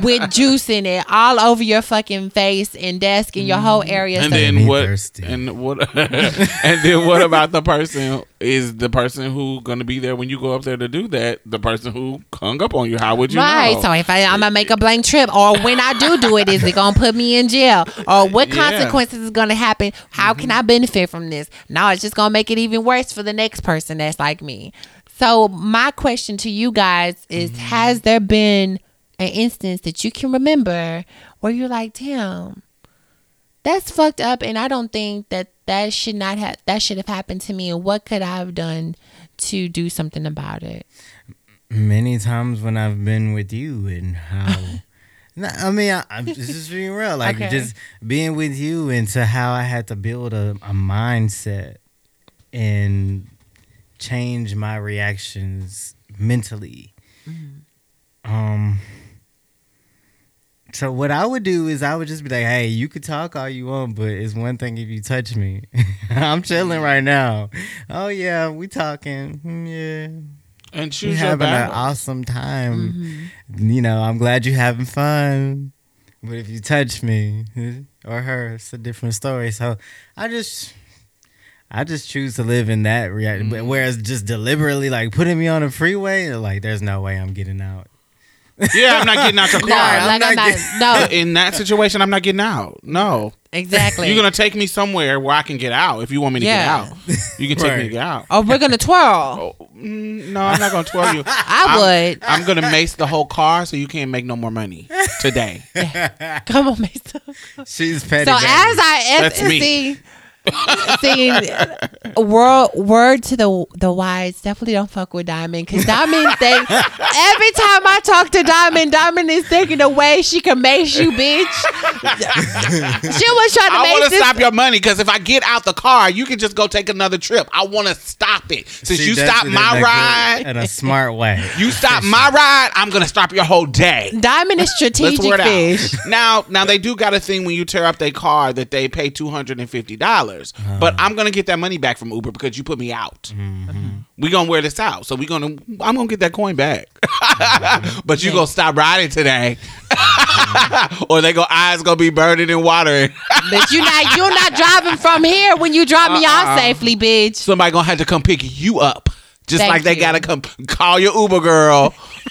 with juice in it all over your fucking face and desk and your whole mm. area. And then what? Thirsty. And what? [laughs] and then what about the person? Is the person who gonna be there when you go up there to do that? The person who hung up on you? How would you right. know? So if I, I'm gonna make a blank trip, or when I do do it, is it gonna put me in jail? Or what yeah. consequences is gonna happen? How mm-hmm. can I benefit from this? No, it's just gonna make it even worse for the next person that's like me. So my question to you guys is: mm-hmm. Has there been an instance that you can remember where you're like, damn, that's fucked up, and I don't think that that should not have that should have happened to me, and what could I have done to do something about it? Many times when I've been with you and how. [laughs] I mean, I, am just being real. Like okay. just being with you into how I had to build a, a mindset and change my reactions mentally. Mm-hmm. Um, so what I would do is I would just be like, "Hey, you could talk all you want, but it's one thing if you touch me. [laughs] I'm chilling right now. Oh yeah, we talking. Hmm, yeah, and choose having an awesome time. Mm-hmm. You know, I'm glad you're having fun. But if you touch me [laughs] or her, it's a different story. So I just." I just choose to live in that reality. Mm-hmm. Whereas just deliberately like putting me on a freeway, like there's no way I'm getting out. [laughs] Yeah, I'm not getting out the car. no, like I'm not, [laughs] no. In that situation, I'm not getting out. No. Exactly. You're gonna take me somewhere where I can get out. If you want me to yeah. get out, you can take right. me to get out. Oh, we're gonna twirl. [laughs] Oh, mm, no, I'm not gonna twirl you. I I'm, would. I'm gonna mace the whole car so you can't make no more money today. Come on, mace. She's petty. So baby. as I That's me. see See, word word to the the wise, definitely don't fuck with Diamond because Diamond think every time I talk to Diamond, Diamond is thinking the way she can mace you, bitch. [laughs] she was trying to. I want to stop your money because if I get out the car, you can just go take another trip. I want to stop it since See, you stopped my ride in a smart way. [laughs] You stop my ride, I'm gonna stop your whole day. Diamond is [laughs] strategic fish. Now, now they do got a thing when you tear up their car that they pay two hundred and fifty dollars dollars. Uh-huh. But I'm gonna get that money back from Uber because you put me out. Mm-hmm. We gonna wear this out, so we gonna I'm gonna get that coin back. [laughs] but you gonna stop riding today, [laughs] or they go eyes gonna be burning and watering. [laughs] but you not you're not driving from here when you drop me uh-uh. off safely, bitch. Somebody gonna have to come pick you up. Just Thank like they you. gotta come call your Uber girl. [laughs]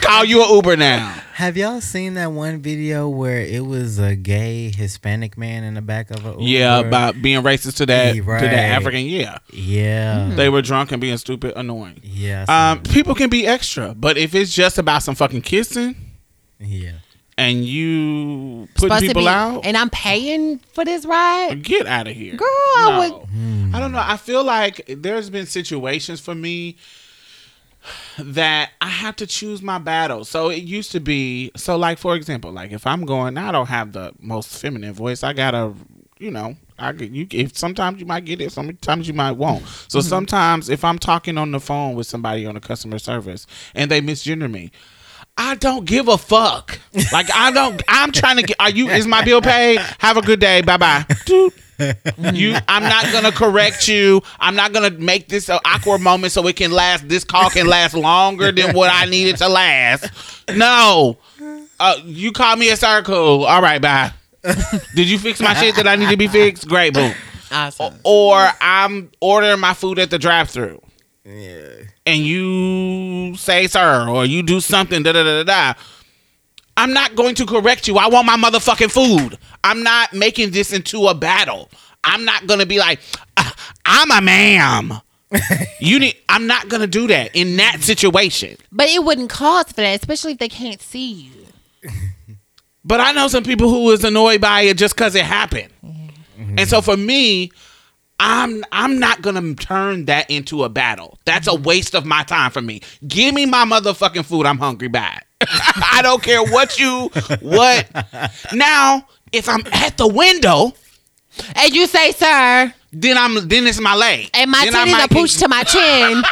call you an Uber now. Have y'all seen that one video where it was a gay Hispanic man in the back of a Uber? Yeah, about being racist to that right. to that African. Yeah, yeah. They were drunk and being stupid, annoying. Yeah. Um, people can be extra, but if it's just about some fucking kissing, Yeah. And you put people be- out, and I'm paying for this ride. get out of here, Girl, I No. would- I don't know. I feel like there's been situations for me that I have to choose my battles. So it used to be so like for example, like if I'm going, I don't have the most feminine voice. I gotta, you know, I get you. If sometimes you might get it, sometimes you might won't. So mm-hmm. sometimes if I'm talking on the phone with somebody on a customer service and they misgender me. I don't give a fuck. Like I don't. I'm trying to get. Are you? Is my bill paid? Have a good day. Bye bye. Dude, you. I'm not gonna correct you. I'm not gonna make this an awkward moment so it can last. This call can last longer than what I need it to last. No. Uh, you call me a circle. All right. Bye. Did you fix my shit that I need to be fixed? Great. Boom. Awesome. Or I'm ordering my food at the drive-through Yeah. And you say sir or you do something da da da da da I'm not going to correct you. I want my motherfucking food. I'm not making this into a battle. I'm not going to be like "Ah, I'm a ma'am. [laughs] you need I'm not going to do that in that situation. But it wouldn't cause for that, especially if they can't see you. But I know some people who is annoyed by it just cuz it happened. And so for me, I'm I'm not gonna turn that into a battle. That's a mm-hmm. waste of my time for me. Give me my motherfucking food. I'm hungry. Bye. [laughs] I don't care what you what. Now, if I'm at the window, And you say, sir, then I'm then it's my leg. and my Then titties might are pushed to my chin.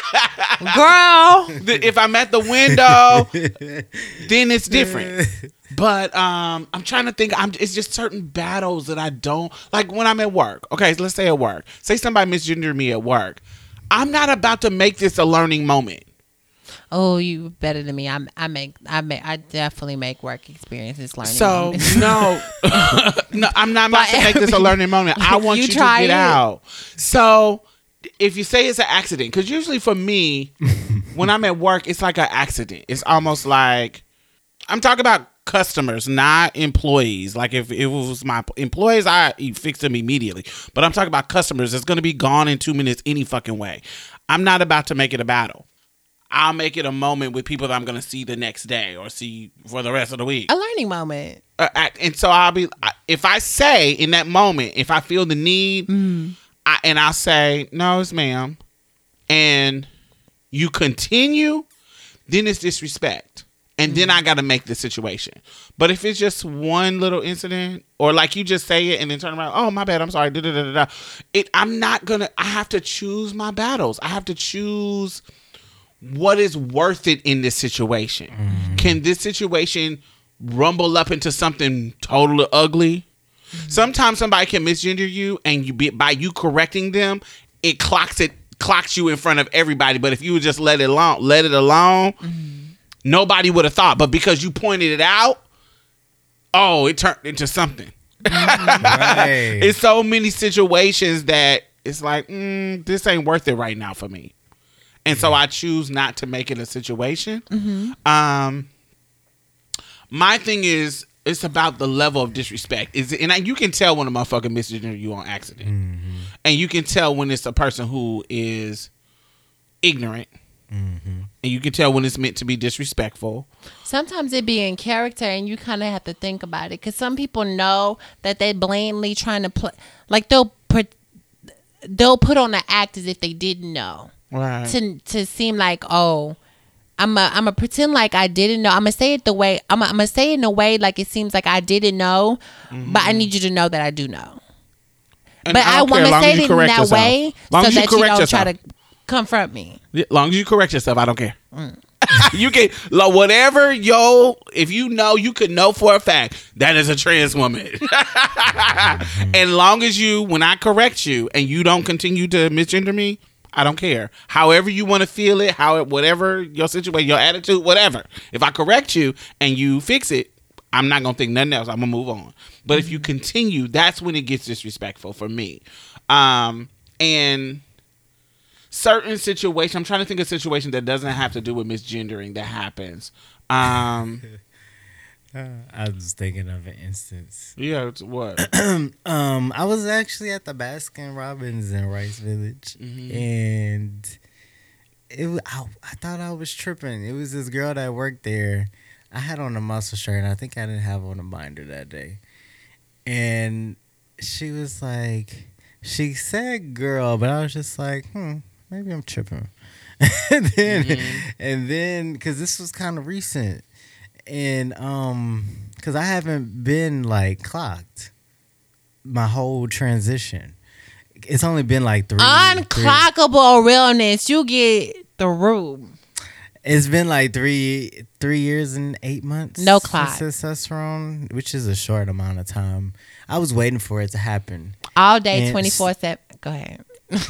[laughs] Girl. if I'm at the window, [laughs] then it's different. But um, I'm trying to think. I'm. It's just certain battles that I don't like when I'm at work. Okay, so let's say at work. Say somebody misgendered me at work. I'm not about to make this a learning moment. Oh, you better than me. I'm, I make, I make, I definitely make work experiences learning. So moments. no, [laughs] no, I'm not about to make this a learning moment. I want You you, to try get it. out. So if you say it's an accident, because usually for me, [laughs] when I'm at work, it's like an accident. It's almost like I'm talking about customers, not employees. Like if, if it was my employees, I fix them immediately. But I'm talking about customers. It's going to be gone in two minutes any fucking way. I'm not about to make it a battle. I'll make it a moment with people that I'm going to see the next day or see for the rest of the week a learning moment. uh, and so I'll be if I say in that moment if I feel the need, I, and I'll say no, it's ma'am, and you continue, then it's disrespect, and then mm-hmm. I got to make the situation. But if it's just one little incident, or like you just say it and then turn around, oh my bad, I'm sorry, da da da da, da," it I'm not gonna. I have to choose my battles. I have to choose what is worth it in this situation. Mm-hmm. Can this situation rumble up into something totally ugly? Mm-hmm. Sometimes somebody can misgender you, and you be by you correcting them, it clocks it clocks you in front of everybody. But if you would just let it alone, let it alone, nobody would have thought. But because you pointed it out, oh, it turned into something. Right. [laughs] It's so many situations that it's like, mm, this ain't worth it right now for me. And so I choose not to make it a situation. Um, my thing is, it's about the level of disrespect. Is it, and I, you can tell when a motherfucker misgender you on accident, and you can tell when it's a person who is ignorant, Mm-hmm. and you can tell when it's meant to be disrespectful. Sometimes it be in character, and you kind of have to think about it because some people know that they blatantly trying to play, like they'll put they'll put on the act as if they didn't know Right. to to seem like oh. I'm a, I'm a pretend like I didn't know. I'm gonna say it the way I'm a, I'm gonna say it in a way like it seems like I didn't know, but I mm-hmm. need you to know that I do know. And but I, don't want to say it in that yourself. way so as you that you don't yourself. try to confront me. As long as you correct yourself, I don't care. Mm. [laughs] you can like, whatever yo. If you know, you could know for a fact that is a trans woman. [laughs] Mm-hmm. and long as you, when I correct you, and you don't continue to misgender me, I don't care. However you want to feel it, how it, whatever your situation, your attitude, whatever. If I correct you and you fix it, I'm not gonna think nothing else. I'm gonna move on. But if you mm-hmm. continue, that's when it gets disrespectful for me. Um, and certain situation. I'm trying to think of a situation that doesn't have to do with misgendering that happens. Um, [laughs] I was thinking of an instance. yeah, it's what? [clears throat] Um, I was actually at the Baskin Robbins in Rice Village, and it. wa- I, I thought I was tripping. It was this girl that worked there, I had on a muscle shirt, and I think I didn't have on a binder that day. And she was like, she said girl, but I was just like, hmm, maybe I'm tripping. [laughs] and then, Mm-hmm. and then, because this was kind of recent, and um, because I haven't been like clocked my whole transition. It's only been like three. three- Unclockable realness. You get the room. It's been like three three years and eight months. No since clock. testosterone, which is a short amount of time. I was waiting for it to happen. All day, Yes. 24 7. Go ahead. [laughs]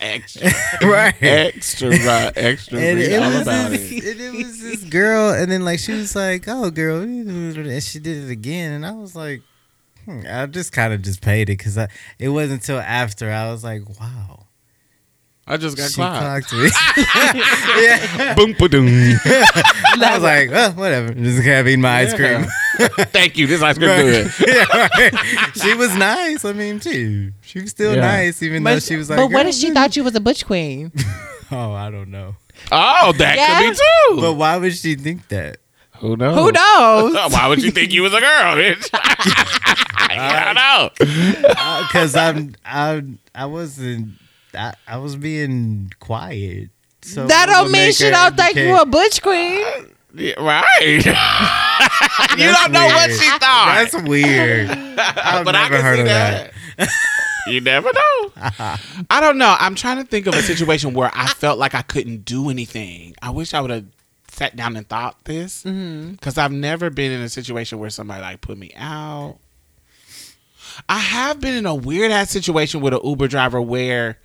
Extra, [laughs] right. extra, right, extra. And it, was this, it. [laughs] and it was this girl, and then like she was like, "Oh, girl," and she did it again, and I was like, hmm, I just kind of just paid it because I. It wasn't until after I was like, "Wow, I just got she clocked. clocked me." [laughs] yeah, Boom, ba-doom. I was like, "Oh, whatever." Just kept eating my ice cream. [laughs] Thank you. This ice cream good. [laughs] yeah, right. She was nice. I mean, too. She was still Yeah. nice, even though she was like. but what "Girl, if oh, she thought you was a butch queen? [laughs] Oh, I don't know. Oh, that Yeah. could be too. But why would she think that? Who knows? Who knows? Why would you think you was a girl, bitch? I don't know. Uh, because I'm, I, I wasn't, I, I was being quiet. So that what don't would mean make she her don't think became- you a butch queen. Yeah, right. [laughs] you don't know what she thought. That's weird. [laughs] I've but I never can heard see of that. [laughs] you never know. I don't know. I'm trying to think of a situation where I felt like I couldn't do anything. I wish I would have sat down and thought this mm-hmm. because I've never been in a situation where somebody like put me out. I have been in a weird ass situation with an Uber driver where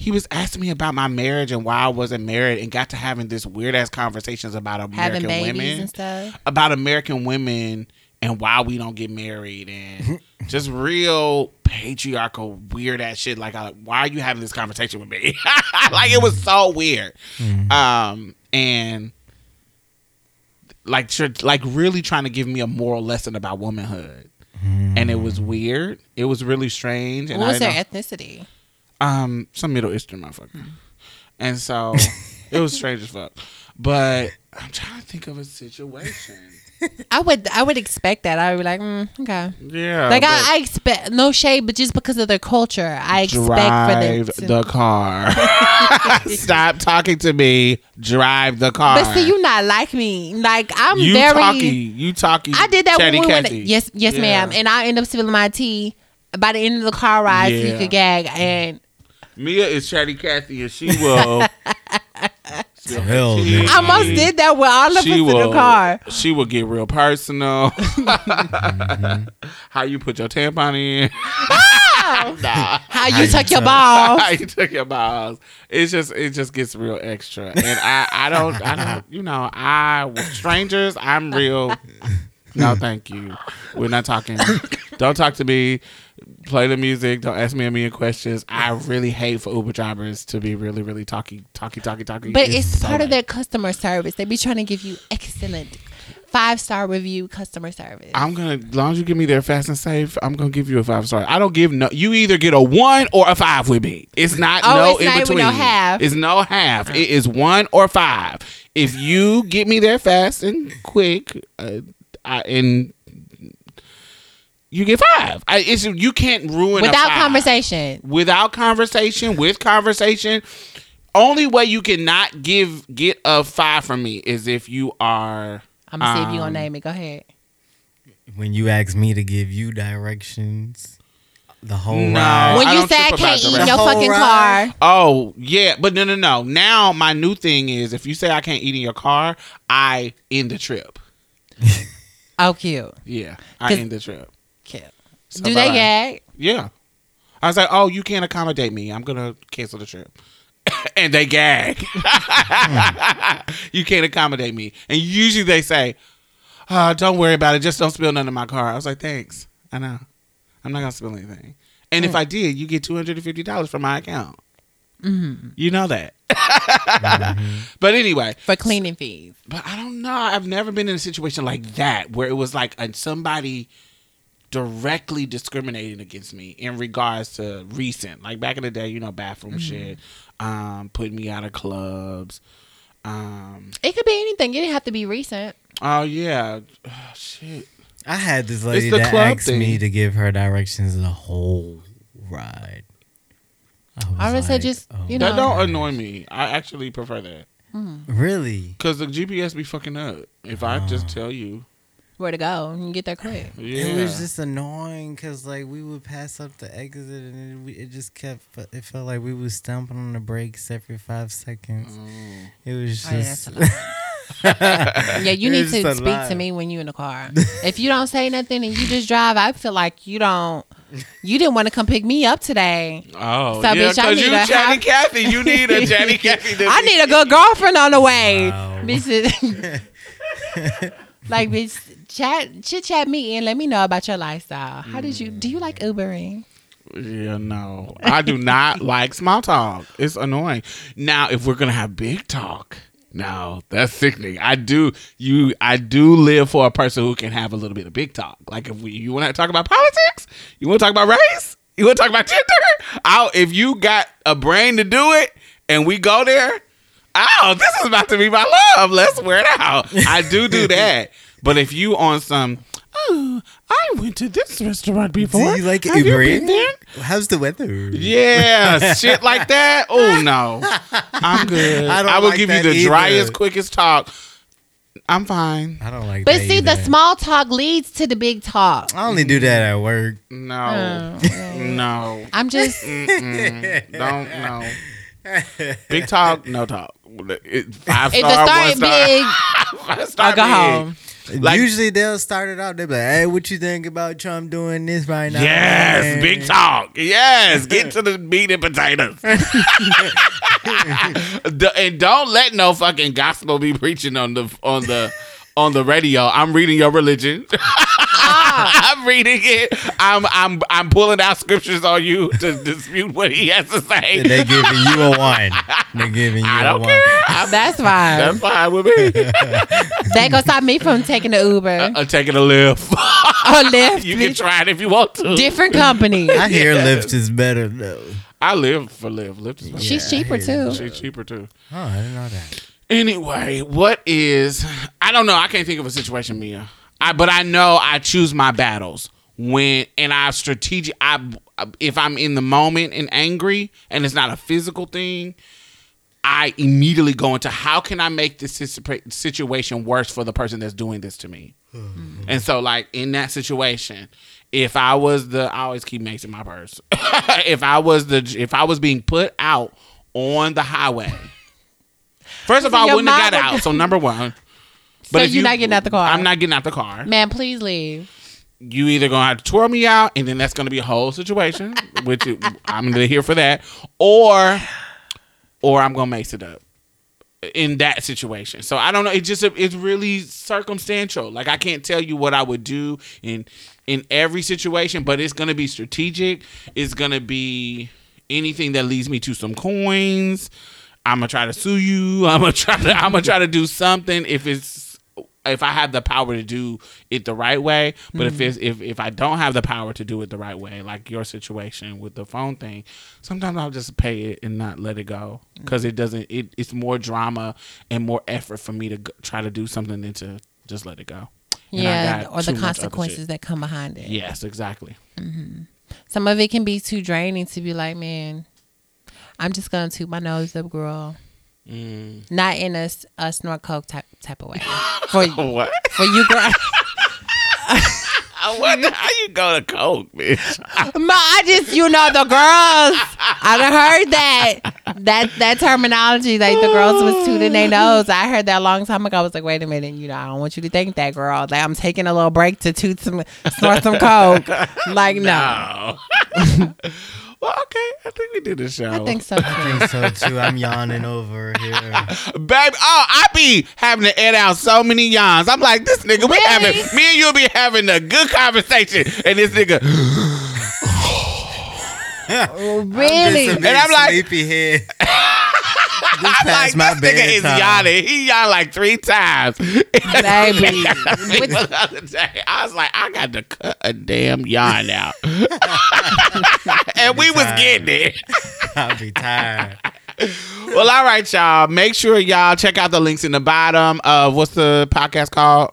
he was asking me about my marriage and why I wasn't married and got to having this weird ass conversations about Having American babies women and stuff. about American women and why we don't get married and [laughs] just real patriarchal weird ass shit. Like, I, why are you having this conversation with me? [laughs] like, it was so weird. Um, and like, like really trying to give me a moral lesson about womanhood. And it was weird. It was really strange. And What I was their know- ethnicity? Um, some Middle Eastern motherfucker. And so [laughs] it was strange as fuck. But I'm trying to think of a situation. [laughs] I would I would expect that. I would be like, mm, okay. Yeah. Like I, I expect no shade, but just because of their culture, I expect for them. To, the car. [laughs] Stop talking to me. Drive the car. but see, you not like me. Like I'm you very. talking. You talking. I did that when we went. Yes, yes, Yeah. ma'am. And I end up spilling my tea. By the end of the car ride, so you could gag. And Mia is chatty Cathy, and she will. [laughs] spill her Hell, tea. man. I almost did that with all of us She in the car. She will get real personal. [laughs] Mm-hmm. How you put your tampon in? Ah! nah. How you tuck your balls? How you took your balls. It's just it just gets real extra. And I I don't I don't you know, I with strangers, I'm real No, thank you. We're not talking. Don't talk to me. Play the music. Don't ask me a million questions. I really hate for Uber drivers to be really, really talky, talky, talky, talky. But it's so part of their customer service. They be trying to give you excellent five star review customer service. I'm gonna, as long as you give me there fast and safe, I'm gonna give you a five star. I don't give no. You either get a one or a five with me. It's not Oh, no it's in not between. no half. It's no half. It is one or five. If you get me there fast and quick, uh, I, and you get five. I, it's you can't ruin a Without five. conversation. Without conversation, with conversation. Only way you cannot give get a five from me is if you are. I'm gonna see if you Um, gonna name it. Go ahead. When you ask me to give you directions, the whole No. ride. When you don't say I can't eat in your fucking ride? car, Oh yeah, but no, no, no. Now my new thing is if you say I can't eat in your car, I end the trip. [laughs] oh cute, Yeah, I end the trip. Cute. So Do they bye-bye. gag? Yeah. I was like, oh, you can't accommodate me. I'm gonna cancel the trip. [coughs] and they gag. [laughs] you can't accommodate me. And usually they say, oh, don't worry about it. Just don't spill none in my car. I was like, thanks. I know. I'm not gonna spill anything. And if mm. I did, you get two hundred and fifty dollars from my account. Mm-hmm. You know that. [laughs] [laughs] But anyway, for cleaning fees. but I don't know. I've never been in a situation like that where it was like uh, somebody directly discriminating against me in regards to recent, like back in the day, you know, bathroom shit, um, putting me out of clubs, Um. It could be anything. It didn't have to be recent. Oh yeah. Oh, [sighs] shit. I had this lady that asked thing. me to give her directions the whole ride. I would say like, just, oh you know That don't annoy me. I actually prefer that Really? because the GPS be fucking up. If I just tell you, Where to go? and get there quick. yeah. It was just annoying because like we would pass up the exit and it, it just kept. It felt like we was stomping on the brakes every five seconds. Mm. It was Oh, yeah, just. a [laughs] Yeah, you need to speak lot. to me when you're in the car. if you don't say nothing and you just drive, I feel like you don't. You didn't want to come pick me up today. Oh, So, yeah, bitch, I because you need a Chatty half- Cathy. You need a Chatty Cathy. to I be- need a good girlfriend on the way. Wow. Bitch, [laughs] like bitch, chat chit chat me and let me know about your lifestyle. How did you do you like mm. Ubering? Yeah, no. I do not [laughs] like small talk. It's annoying. Now, if we're gonna have big talk, no, that's sickening. I do you I do live for a person who can have a little bit of big talk. Like if we you wanna talk about politics, you wanna talk about race, you wanna talk about gender, I'll if you got a brain to do it and we go there, oh, this is about to be my love. Let's wear it out. I do do [laughs] that. But if you on some Oh, I went to this restaurant before. Do you like Have you been there? How's the weather? Yeah, shit like that. [laughs] Oh no, I'm good. I I, don't will like give you the either. driest, quickest talk. I'm fine. I don't like that. But that. see, the small talk leads to the big talk. I only do that at work. No, Oh, no, I'm just don't no. [laughs] Big talk, no talk. It- Five if star, it one started star. big, [laughs] Five star I'll go big. home. Like- Usually they'll start it out. They'll be like, "Hey, what you think about Trump doing this right now?" Yes, big talk. Yes, get to the meat and potatoes. [laughs] And don't let no fucking gospel be preaching on the on the on the radio. I'm reading your religion. [laughs] Ah. I'm reading it. I'm I'm I'm pulling out scriptures on you to dispute what he has to say. They're giving you a one. They're giving you I a don't one. care. I'm- That's fine. That's fine with me. [laughs] That gonna stop me from taking the Uber I'm taking a Lyft. A Lyft. you can try it if you want to. Different company. I hear Lyft is better though. I live for Lyft. Lyft is better. She's Yeah, I cheaper too. She's cheaper too. Oh, I didn't know that. Anyway, what is I don't know. I can't think of a situation, Mia. I but I know I choose my battles when and I strategic. I if I'm in the moment and angry and it's not a physical thing, I immediately go into how can I make this situation worse for the person that's doing this to me. Mm-hmm. And so, like in that situation, if I was the, I always keep Mace in my purse. [laughs] if I was the, if I was being put out on the highway, first of all, I wouldn't have got out. So number one, [laughs] So if you're not getting out the car. I'm not getting out the car. Man, please leave. You either gonna have to twirl me out, and then that's gonna be a whole situation, [laughs] which it- I'm gonna here for that, or, or I'm gonna mace it up in that situation. So I don't know. It just it's really circumstantial. Like I can't tell you what I would do in in every situation, but it's gonna be strategic. It's gonna be anything that leads me to some coins. I'm gonna try to sue you. [laughs] I'm gonna try to I'm gonna try to do something if it's if I have the power to do it the right way. But if mm. it's if if I don't have the power to do it the right way, like your situation with the phone thing, sometimes I'll just pay it and not let it go mm. because it doesn't. It, it's more drama and more effort for me to try to do something than to just let it go. And Yeah, or the consequences that come behind it. Yes, exactly. Mm-hmm. Some of it can be too draining to be like, man, I'm just gonna toot my nose up, girl. Mm. Not in a, a snort coke type type of way. [laughs] For What? for you, girl. [laughs] I wonder how you go to coke, bitch. Ma, I just you know the girls. I done heard that that that terminology. Like the girls was tooting their nose. I heard that a long time ago. I was like, wait a minute, you know, I don't want you to think that, girl. Like I'm taking a little break to toot some, snort some coke. [laughs] Like no, No. Well, okay. I think we did the show. I think so. Too. I think so too. I'm [laughs] yawning over here. Baby, oh, I be having to edit out so many yawns. I'm like, this nigga, we Really? having, me and you be having a good conversation, and this nigga, [laughs] oh, Really? Just And I'm like- sleepy head. This I'm [laughs] like, my this nigga is bedtime. yawning. He yawned like three times. Baby. [laughs] With- the other day, I was like, I got to cut a damn yawn out. [laughs] and we was getting it. I'll be tired. well, all right, y'all. Make sure y'all check out the links in the bottom of what's the podcast called.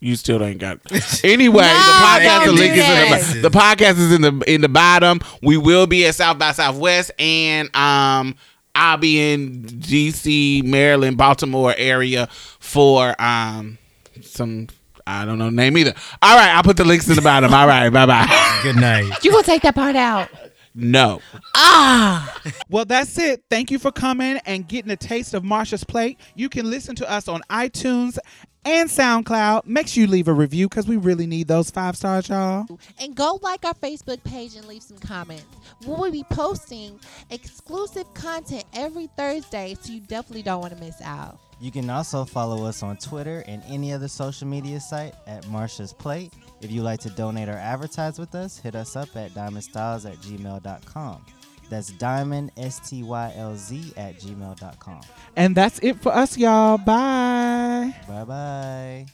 You still ain't got. It. Anyway, No, the podcast, the don't link do is in that. the, the podcast is in the in the bottom. We will be at South by Southwest, and um, I'll be in DC, Maryland, Baltimore area for um some. I don't know name either. All right, I'll put the links in the bottom. All right, bye bye. Good night. You gonna take that part out? No. Ah. Well, that's it. Thank you for coming and getting a taste of Marsha's plate. You can listen to us on iTunes and SoundCloud. Make sure you leave a review because we really need those five stars, y'all. And go like our Facebook page and leave some comments. We will be posting exclusive content every Thursday, so you definitely don't want to miss out. You can also follow us on Twitter and any other social media site at Marsha's Plate. If you'd like to donate or advertise with us, hit us up at diamondstylz at gmail.com. That's diamond, S T Y L Z, at gmail.com. And that's it for us, y'all. Bye. Bye bye.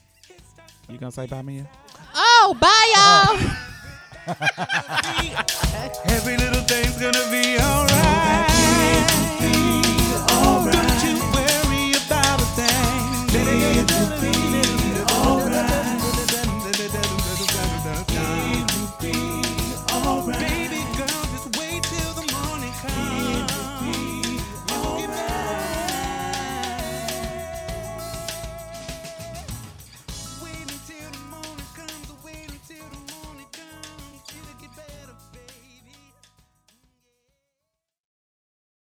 You gonna say bye, Mia? Oh, bye, y'all. [laughs] Every little thing's gonna be alright. Don't you worry about a thing. Gonna be alright.